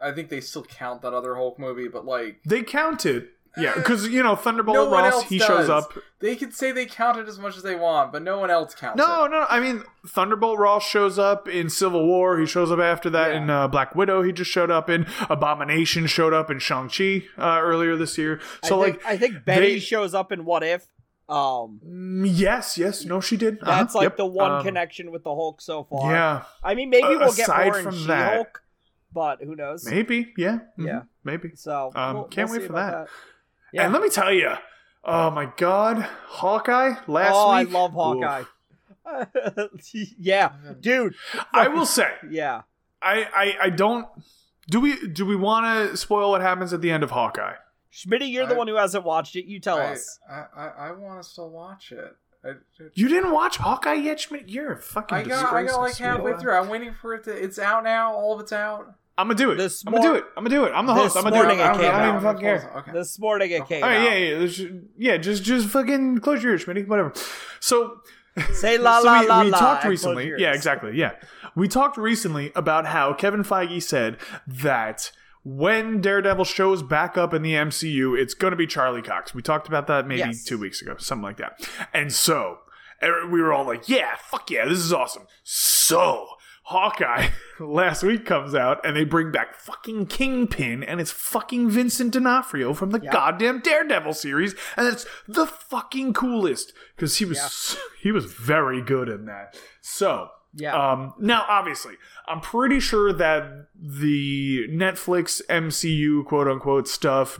I think they still count that other Hulk movie, but like they counted. Yeah, because you know, Thunderbolt no Ross, he does. shows up. They could say they count it as much as they want, but no one else counts. No, it. no, no. I mean, Thunderbolt Ross shows up in Civil War. He shows up after that Yeah. in uh, Black Widow. He just showed up in Abomination. Showed up in Shang Chi uh, earlier this year. So I think, like, I think Betty they- shows up in What If. Um, mm, yes, yes, no, she did. that's Uh-huh, like yep. the one Um, connection with the Hulk so far. Yeah, I mean, maybe Uh, we'll get aside more in from She that- Hulk, but who knows? maybe. Yeah, mhm, Yeah. maybe. So Um, we'll- can't we'll wait see for about that. Yeah. And let me tell you, oh my god, Hawkeye last oh, week. I love Hawkeye. *laughs* yeah, dude. I will say, *laughs* Yeah. I, I, I don't. Do we do we want to spoil what happens at the end of Hawkeye? Smitty, you're the one who hasn't watched it. You tell I, us. I, I, I want to still watch it. I, You didn't watch Hawkeye yet, Schmidt? You're a fucking I got, I got like halfway through. I'm waiting for it to. It's out now. All of it's out. I'm gonna do it. This I'm gonna do it. I'm gonna do it. I'm the host. I'm gonna do it. I don't, I don't even fucking care. Okay. This morning it came All right, yeah, yeah, yeah, yeah. Just, just fucking close your ears, Smitty. Whatever. So, *laughs* Say la so la we, la we la. talked and recently. Yeah, exactly. Yeah, we talked recently about how Kevin Feige said that when Daredevil shows back up in the MCU, it's to be Charlie Cox. We talked about that maybe Yes. two weeks ago, something like that. And so we were all like, "Yeah, fuck yeah, this is awesome." So Hawkeye *laughs* last week comes out and they bring back fucking Kingpin and it's fucking Vincent D'Onofrio from the Yeah. goddamn Daredevil series and it's the fucking coolest because he was *laughs* he was very good in that. So Yeah. um, now, obviously, I'm pretty sure that the Netflix MCU quote unquote stuff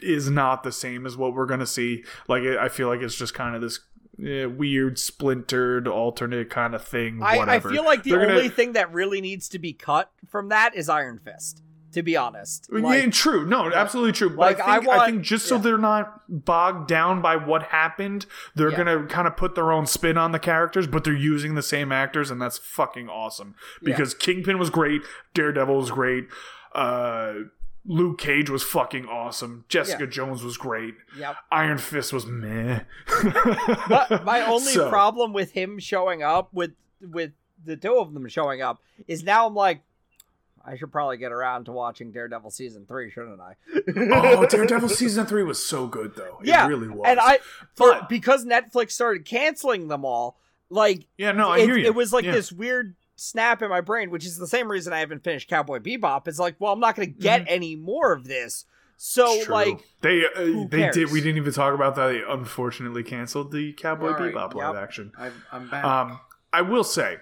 is not the same as what we're gonna see. Like, I feel like it's just kind of this eh, weird, splintered, alternate kind of thing. I, I feel like the They're gonna- only thing that really needs to be cut from that is Iron Fist. To be honest, yeah, Like, true. No, absolutely true. But Like, I, I think, I, want- think just so yeah. they're not bogged down by what happened, they're Yeah. gonna kind of put their own spin on the characters, but they're using the same actors, and that's fucking awesome. Because Kingpin was great, Daredevil was great, uh, Luke Cage was fucking awesome, Jessica Yeah. Jones was great, Yep. Iron Fist was meh. *laughs* But my only So- problem with him showing up with with the two of them showing up is now I'm like, I should probably get around to watching Daredevil season three, shouldn't I? oh, Daredevil *laughs* season three was so good though. It yeah, really was. And I, But- because Netflix started canceling them all, like yeah, no, I it, hear you. it was like Yeah. this weird snap in my brain, which is the same reason I haven't finished Cowboy Bebop. It's like, well, I'm not going to get any more of this. So Mm-hmm. It's true. like, they uh, they did. We didn't even talk about that. They unfortunately canceled the Cowboy Right, Bebop live yep. action. I'm, I'm back. Um, I will say,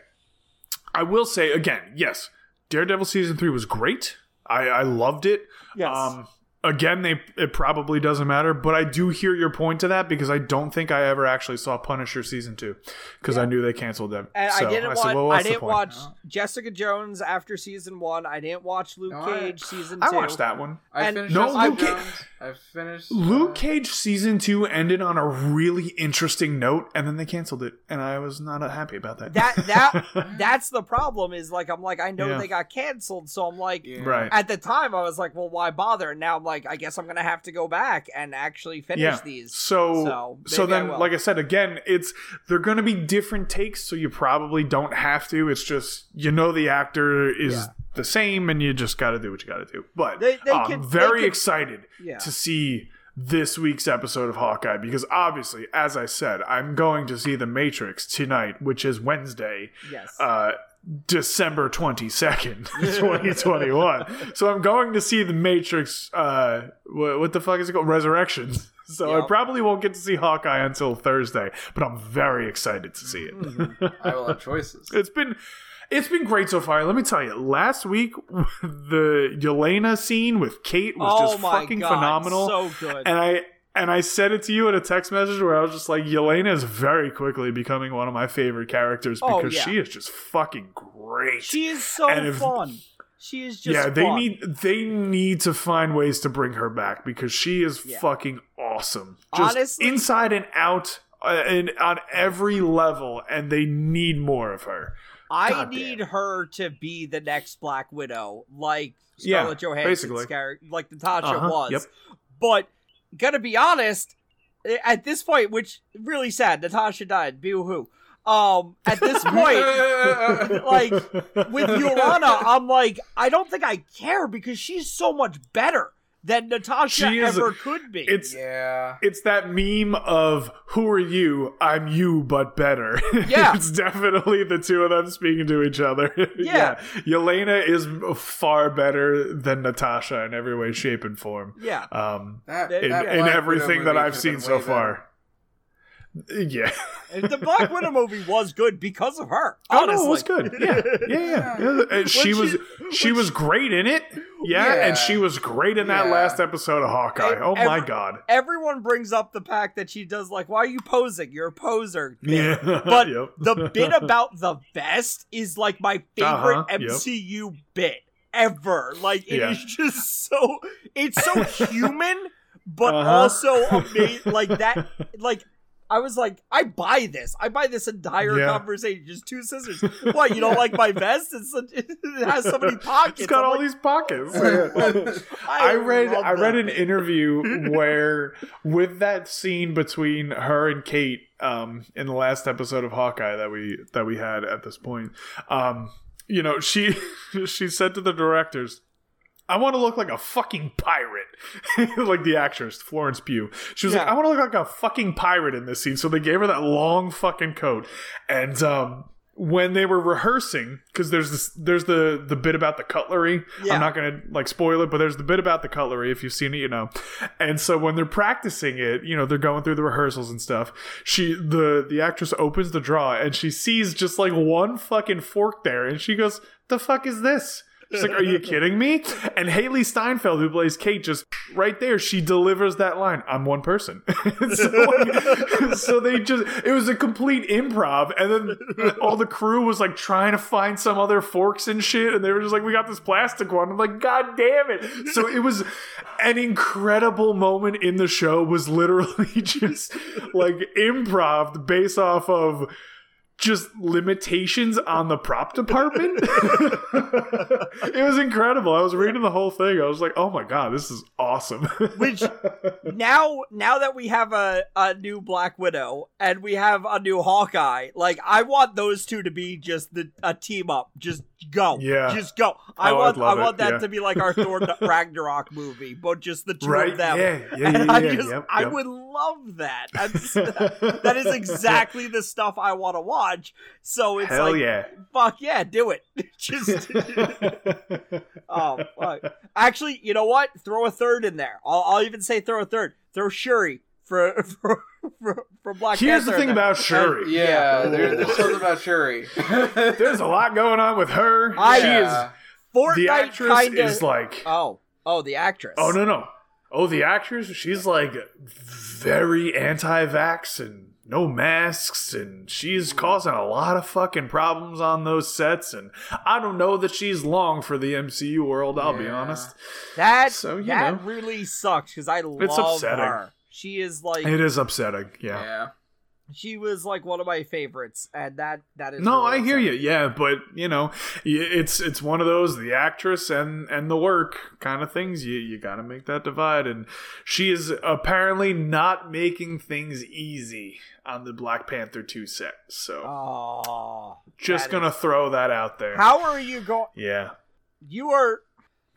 I will say again, yes, Daredevil season three was great. I I loved it. yes, Um, again, they it probably doesn't matter, but I do hear your point to that because I don't think I ever actually saw Punisher season two because I knew they canceled them. and So I didn't said, watch. well, I didn't watch No. Jessica Jones after season one. I didn't watch Luke No, I- Cage season I two. watched that one. I and- finished No, Jessica Luke Cage- Jones. I finished Luke uh, Cage season two ended on a really interesting note, and then they canceled it, and I was not uh, happy about that. That that *laughs* that's the problem. Is like I'm like I know Yeah. they got canceled, so I'm like. Yeah. right. At the time, I was like, "Well, why bother?" And now I'm like, "I guess I'm gonna have to go back and actually finish yeah. these." So So, so, maybe I then, like I said again, it's they're going to be different takes, so you probably don't have to. It's just you know the actor is Yeah. The same, and you just got to do what you got to do. But They- they I'm could- very could- excited Yeah. to see this week's episode of Hawkeye because obviously, as I said, I'm going to see The Matrix tonight, which is Wednesday. Yes. Uh, December 22nd, *laughs* 2021. so I'm going to see The Matrix, uh, what, what the fuck is it called? Resurrections. *laughs* So I probably won't get to see Hawkeye until Thursday, but I'm very excited to see it. I will have choices. it's been it's been great so far. Let me tell you, last week *laughs* the Yelena scene with Kate was oh just my fucking god, phenomenal. so good. and I and I said it to you in a text message where I was just like, Yelena is very quickly becoming one of my favorite characters Oh, because yeah. she is just fucking great. she is so And if- fun. She is just yeah, they fun. need they need to find ways to bring her back because she is Yeah. fucking awesome. Just Honestly- inside and out uh, and on every level, and they need more of her. I God need damn. her to be the next Black Widow, like Yeah, Scarlett Johansson's basically. character, like Natasha Uh-huh, was. yep. But gonna be honest, eh, at this point, which really sad, Natasha died. Boo hoo. Um, at this *laughs* point, like with *laughs* Yolanda, I'm like, I don't think I care because she's so much better than Natasha She is- ever could be. It's yeah. it's that meme of who are you? I'm you, but better. *laughs* Yeah. it's definitely the two of them speaking to each other. *laughs* Yeah. Yelena is far better than Natasha in every way, shape, and form. yeah. Um, That, in- in, that in everything that I've seen so way far. Yeah. The Black Widow movie was good because of her. Oh no, it was good. Yeah, yeah, yeah. yeah. And she was she- she was she- great in it. Yeah, Yeah. and she was great in that Yeah. last episode of Hawkeye. And oh my god. Everyone brings up the fact that she does like, why are you posing? You're a poser. bit. Yeah, *laughs* But Yep. the bit about the vest is like my favorite Uh-huh, yep. MCU bit ever. Like it is Yeah. just so it's so *laughs* human, but Uh-huh. also amazing. Like that. Like I was like, I buy this. I buy this entire Yeah. conversation. Just two scissors. What you don't like my vest? It's such, it has so many *laughs* pockets. It's got I'm all like, these pockets. *laughs* *laughs* I, I read I read that an interview where with that scene between her and Kate um in the last episode of Hawkeye that we that we had at this point um you know she she said to the directors I want to look like a fucking pirate. *laughs* like the actress, Florence Pugh. She was like, I want to look like a fucking pirate in this scene. So they gave her that long fucking coat. And um, when they were rehearsing, because there's this, there's the the bit about the cutlery. Yeah. I'm not gonna like spoil it, but there's the bit about the cutlery. If you've seen it, you know. And so when they're practicing it, you know, they're going through the rehearsals and stuff. She the the actress opens the drawer and she sees just like one fucking fork there, and she goes, "The fuck is this?" She's like, "Are you kidding me?" And Hailee Steinfeld, who plays Kate, just right there, she delivers that line. I'm one person. *laughs* so, so they just—it was a complete improv, and then all the crew was like trying to find some other forks and shit, and they were just like, "We got this plastic one." I'm like, "God damn it!" So it was an incredible moment in the show. Was literally *laughs* just like improv based off of just limitations on the prop department. *laughs* it was incredible. I was reading the whole thing. I was like, "Oh my god, this is awesome." *laughs* Which now now that we have a, a new Black Widow and we have a new Hawkeye, like I want those two to be just the a team up. Just go. Yeah. Just go. I Oh, want I it, want that yeah. to be like our *laughs* Thor Ragnarok movie, but just the two right? of them. Yeah, yeah, And yeah. I yeah, just yep, I yep. would love that. *laughs* That's, that is exactly the stuff I want to watch. So it's Hell like yeah. fuck yeah, do it. *laughs* just Oh, fuck. actually, you know what? Throw a third in there. I'll, I'll even say throw a third. Throw Shuri for *laughs* for, for, for Black Here's the thing about Shuri. Yeah, there, there's something about Shuri. *laughs* There's a lot going on with her. I- she is Yeah. Fortnite the actress kinda... is like Oh, oh, the actress. Oh no no. Oh the actress, she's like very anti-vax and no masks and she's hmm. causing a lot of fucking problems on those sets and I don't know that she's long for the MCU world, I'll be Yeah. honest. That So, you that know. really sucks because I love upsetting. her. She is like It is upsetting, yeah. Yeah. she was like one of my favorites, and that that is No, really I hear you. Yeah, but you know, it's it's one of those the actress and and the work kind of things. You you got to make that divide, and she is apparently not making things easy on the Black Panther two set. So Oh, just gonna is- throw that out there. How are you going? yeah, You are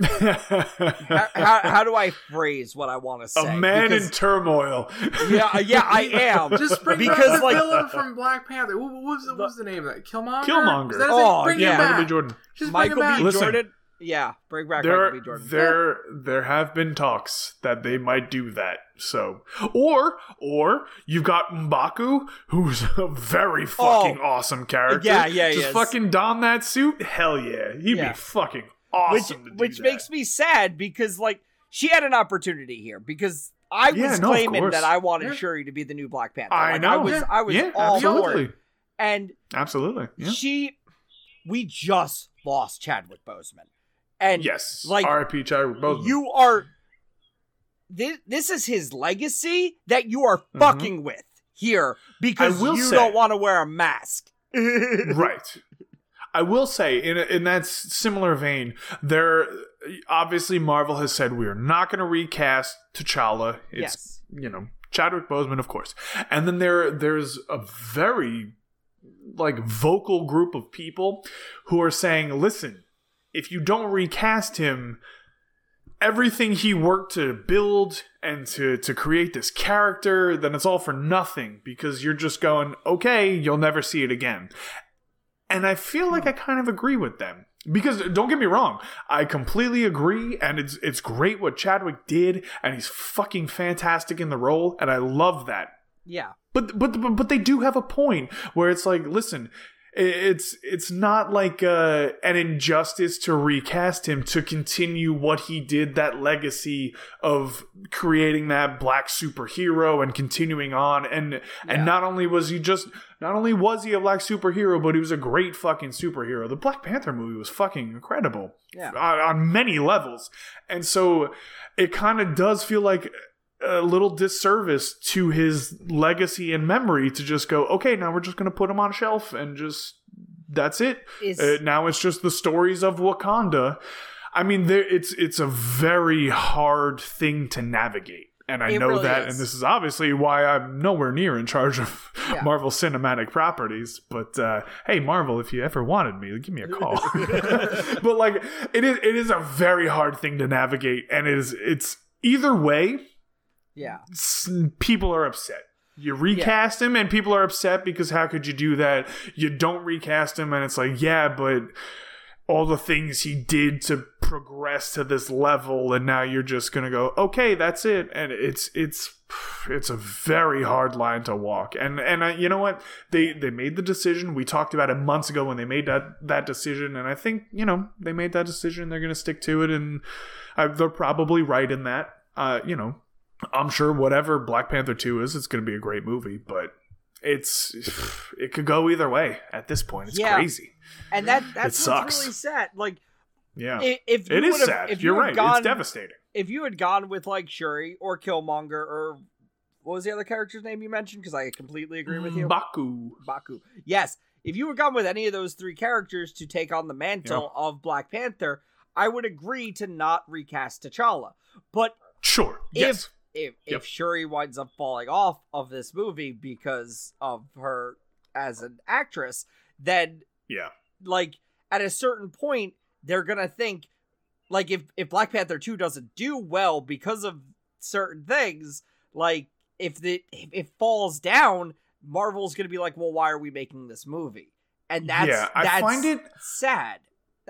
*laughs* how, how, how do I phrase what I want to say? a man in turmoil. yeah, uh, yeah, I *laughs* am. Just bring Because, back the like- villain from Black Panther. What, what was, what was the name of that? Killmonger. Killmonger. Is that his Oh, name? Bring yeah. him Michael. B. Jordan. Just bring him Michael back. B. Listen. Jordan. Yeah, bring back there, Michael B. Jordan. there, there have been talks that they might do that. So, or, or you've got Mbaku, who's a very oh. fucking awesome character. Oh. Yeah, yeah, he Just fucking don that suit. Hell yeah, he'd Yeah. be fucking which awesome. do which that. makes me sad because like she had an opportunity here because I Yeah, was no, claiming that I wanted Yeah. Shuri to be the new Black Panther. I Like, know. I was Yeah. I was yeah, all absolutely. And absolutely. Yeah. she we just lost Chadwick Boseman. And yes, like, R.I.P. Chadwick Boseman. you are this this is his legacy that you are Mhm. fucking with here because you say- don't want to wear a mask. *laughs* right. I will say, in in that similar vein, there obviously Marvel has said we are not going to recast T'Challa. It's yes. you know Chadwick Boseman, of course, and then there there's a very like vocal group of people who are saying, listen, if you don't recast him, everything he worked to build and to to create this character, then it's all for nothing because you're just going, okay, you'll never see it again. And I feel like hmm. I kind of agree with them. Because don't get me wrong, I completely agree, and it's it's great what Chadwick did, and he's fucking fantastic in the role, and I love that. Yeah. But but but, but they do have a point where it's like, listen, it's it's not like uh, an injustice to recast him to continue what he did, that legacy of creating that black superhero and continuing on, and Yeah. and not only was he just not only was he a black superhero, but he was a great fucking superhero. The Black Panther movie was fucking incredible Yeah. on, on many levels. And so it kind of does feel like a little disservice to his legacy and memory to just go, okay, now we're just going to put him on a shelf and just that's it. Uh, now it's just the stories of Wakanda. I mean, there, it's it's a very hard thing to navigate. And I It know really that, is. and this is obviously why I'm nowhere near in charge of Yeah. *laughs* Marvel Cinematic Properties. But uh, hey, Marvel, if you ever wanted me, give me a call. *laughs* *laughs* but like, it is it is a very hard thing to navigate, and it is it's either way. Yeah. People are upset. You recast him, and people are upset because how could you do that? You don't recast him, and it's like, yeah, but all the things he did to progress to this level and now you're just going to go okay that's it. And it's it's it's a very hard line to walk. And and I, you know what? They they made the decision. We talked about it months ago when they made that that decision. And i think you know they made that decision. They're going to stick to it. And uh, they're probably right in that. Uh you know i'm sure whatever black panther 2 is it's going to be a great movie but it's *sighs* it could go either way at this point it's Yeah. crazy And that that's what's sucks. really sad. Like yeah if you it is sad if you you're had right gone, it's devastating If you had gone with like Shuri or Killmonger or what was the other character's name you mentioned? Because I completely agree with you. Baku. Baku. Yes, if you had gone with any of those three characters to take on the mantle of Black Panther, I would agree to not recast T'Challa. But Sure. Yes. if Yep. if Shuri winds up falling off of this movie because of her as an actress, then Yeah. like at a certain point they're gonna think like if if Black Panther two doesn't do well because of certain things, like if the if it falls down, Marvel's gonna be like, well, why are we making this movie? And that's Yeah, I that's find it- sad.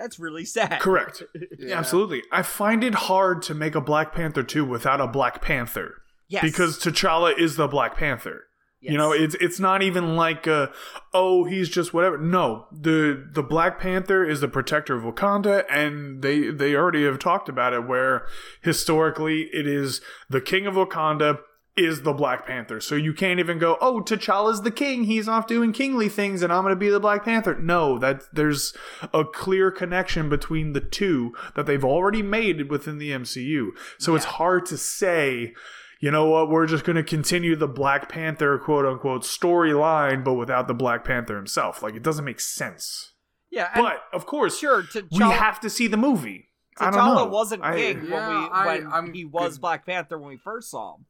That's really sad. Correct. *laughs* Yeah. Absolutely. I find it hard to make a Black Panther 2 without a Black Panther. Yes. Because T'Challa is the Black Panther. Yes. You know, it's it's not even like uh oh, he's just whatever. No, the the Black Panther is the protector of Wakanda and they they already have talked about it where historically it is the king of Wakanda is the Black Panther. So you can't even go, "Oh, T'Challa's the king. He's off doing kingly things and I'm going to be the Black Panther." No, that there's a clear connection between the two that they've already made within the MCU. So it's hard to say you know what, we're just going to continue the Black Panther quote unquote storyline, but without the Black Panther himself. Like, it doesn't make sense. yeah, But, of course, sure, T'Challa, we have to see the movie. I don't T'Challa know. wasn't I- king when Yeah, we when I'm he was. Black Panther when we first saw him.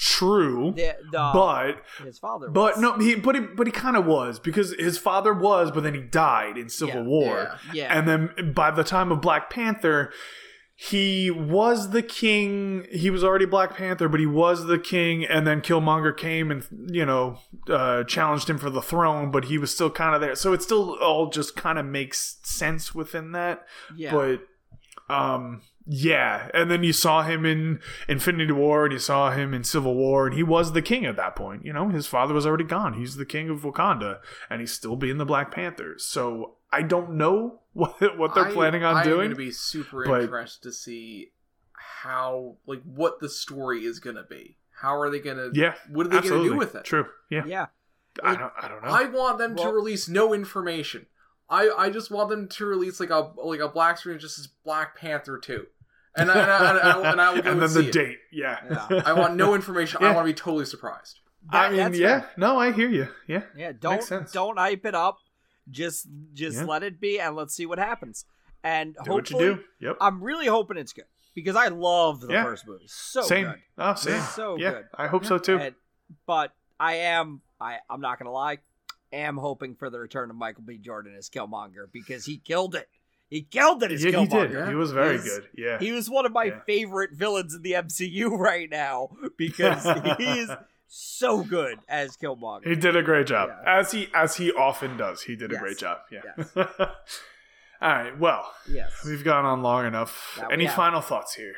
True. But his father, but no he but he but he kind of was because his father was but then he died in civil Yeah, war yeah. and then by the time of black panther he was the king. He was already Black Panther, but he was the king. And then Killmonger came and you know uh, challenged him for the throne, but he was still kind of there. So it still all just kind of makes sense within that. Yeah. But um, yeah. And then you saw him in Infinity War, and you saw him in Civil War, and he was the king at that point. You know, his father was already gone. He's the king of Wakanda, and he's still being the Black Panther. So I don't know *laughs* what what they're I- planning on doing. I'm going to be super but- interested to see how, like, what the story is going to be. How are they going to? Yeah, What are they going to do with it? True. Yeah. yeah. I don't. I don't know. I want them to release no information. I, I just want them to release like a like a black screen just as Black Panther two, and I, and I, and I, and I will *laughs* go and and, then see the it. date. Yeah. Yeah. I want no *laughs* information. I want to be totally surprised. I mean, yeah. fair. No, I hear you. Yeah. Yeah, don't sense. don't hype it up. Just just Yeah. let it be and let's see what happens. And Do what you hopefully do. Yep. I'm really hoping it's good because I love the Yeah. first movie. So same. good. Oh, same. So yeah. good. I hope so too. And- but I am I I'm not gonna lie, am hoping for the return of Michael B. Jordan as Killmonger because he killed it. He killed it as yeah, he Killmonger. did. He was very He's- good. Yeah. He was one of my Yeah. favorite villains in the MCU *laughs* right now because *laughs* he is so good as Killmonger. He did a great job, Yeah. as he as he often does. He did a great job. Yeah. Yes. *laughs* All right. Well, yes. we've gone on long enough. That Any final thoughts here?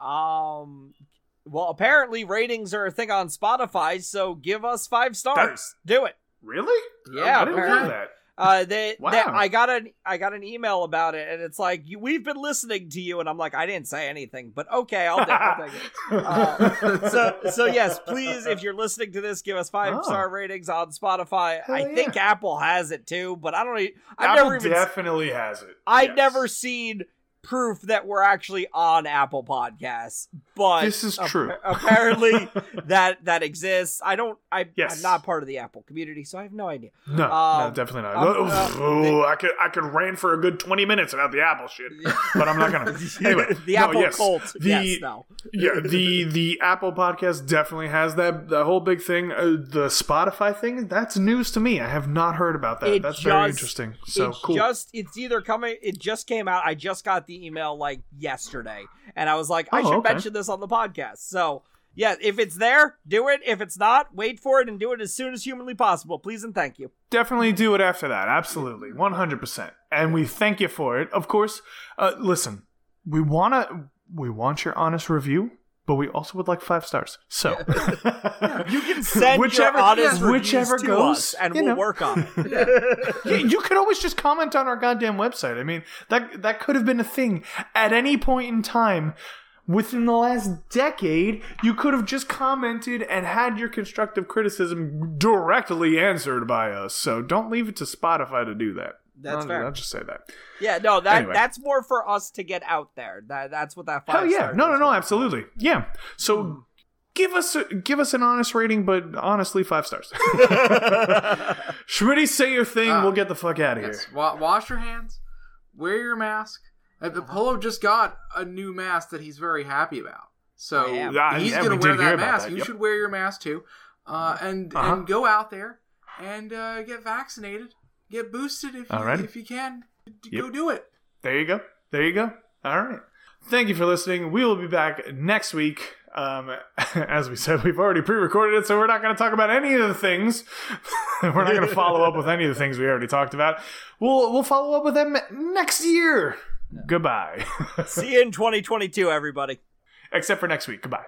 Um. Well, apparently ratings are a thing on Spotify, so give us five stars. Do it. Really? Yeah, I didn't know that. Uh, they, Wow. they, I got an, I got an email about it, and it's like, you, we've been listening to you, and I'm like, I didn't say anything, but okay, I'll, take- I'll take it. *laughs* Uh, so, so yes, please, if you're listening to this, give us five Oh. star ratings on Spotify. Hell I yeah. think Apple has it too, but I don't. I've Apple never even. definitely has it. I've Yes. never seen proof that we're actually on Apple Podcasts, but This is ap- true. *laughs* apparently, *laughs* that that exists. I don't. I, Yes. I'm not part of the Apple community, so I have no idea. No, no, Um, definitely not. I'm- oh, uh, I could I could rant for a good twenty minutes about the Apple shit, but I'm not gonna. *laughs* Anyway, the no, Apple yes. cult. The, yes, no. yeah, the the Apple podcast definitely has that that whole big thing. Uh, the Spotify thing that's news to me. I have not heard about that. It that's very interesting. So cool. just it's either coming it just came out i just got the email like yesterday and i was like i Oh, should okay. mention this on the podcast so yeah if it's there do it if it's not wait for it and do it as soon as humanly possible please and thank you definitely do it after that. Absolutely, one hundred percent. And we thank you for it. Of course. Uh, listen, we wanna we want your honest review. But we also would like five stars. So you can *laughs* send Whichever- your honest yeah, whichever to goes, us and we'll know. work on it *laughs* you, you could always just comment on our goddamn website. I mean, that that could have been a thing at any point in time within the last decade. You could have just commented and had your constructive criticism directly answered by us. So don't leave it to Spotify to do that. That's I'll, fair. I'll just say that. yeah no that Anyway. that's more for us to get out there that that's what that five Hell yeah! No, no, no, for. absolutely. Yeah. So. Give us a, give us an honest rating, but honestly, five stars. *laughs* Smitty, say your thing. Ah, we'll get the fuck out of Yes. here. Wa- wash your hands. Wear your mask. Uh, the Polo just got a new mask that he's very happy about. So Yeah, he's going to wear that mask. that, You yep. should wear your mask too, uh, and Uh-huh. and go out there and uh, get vaccinated, get boosted if you, Alrighty. if you can. Yep. Go do it. There you go. There you go. All right. Thank you for listening. We will be back next week. Um, *laughs* as we said, we've already pre-recorded it, so we're not going to talk about any of the things. *laughs* we're not going to follow up with any of the things we already talked about. We'll we'll follow up with them next year. Goodbye. *laughs* see you in 2022 everybody Except for next week. Goodbye.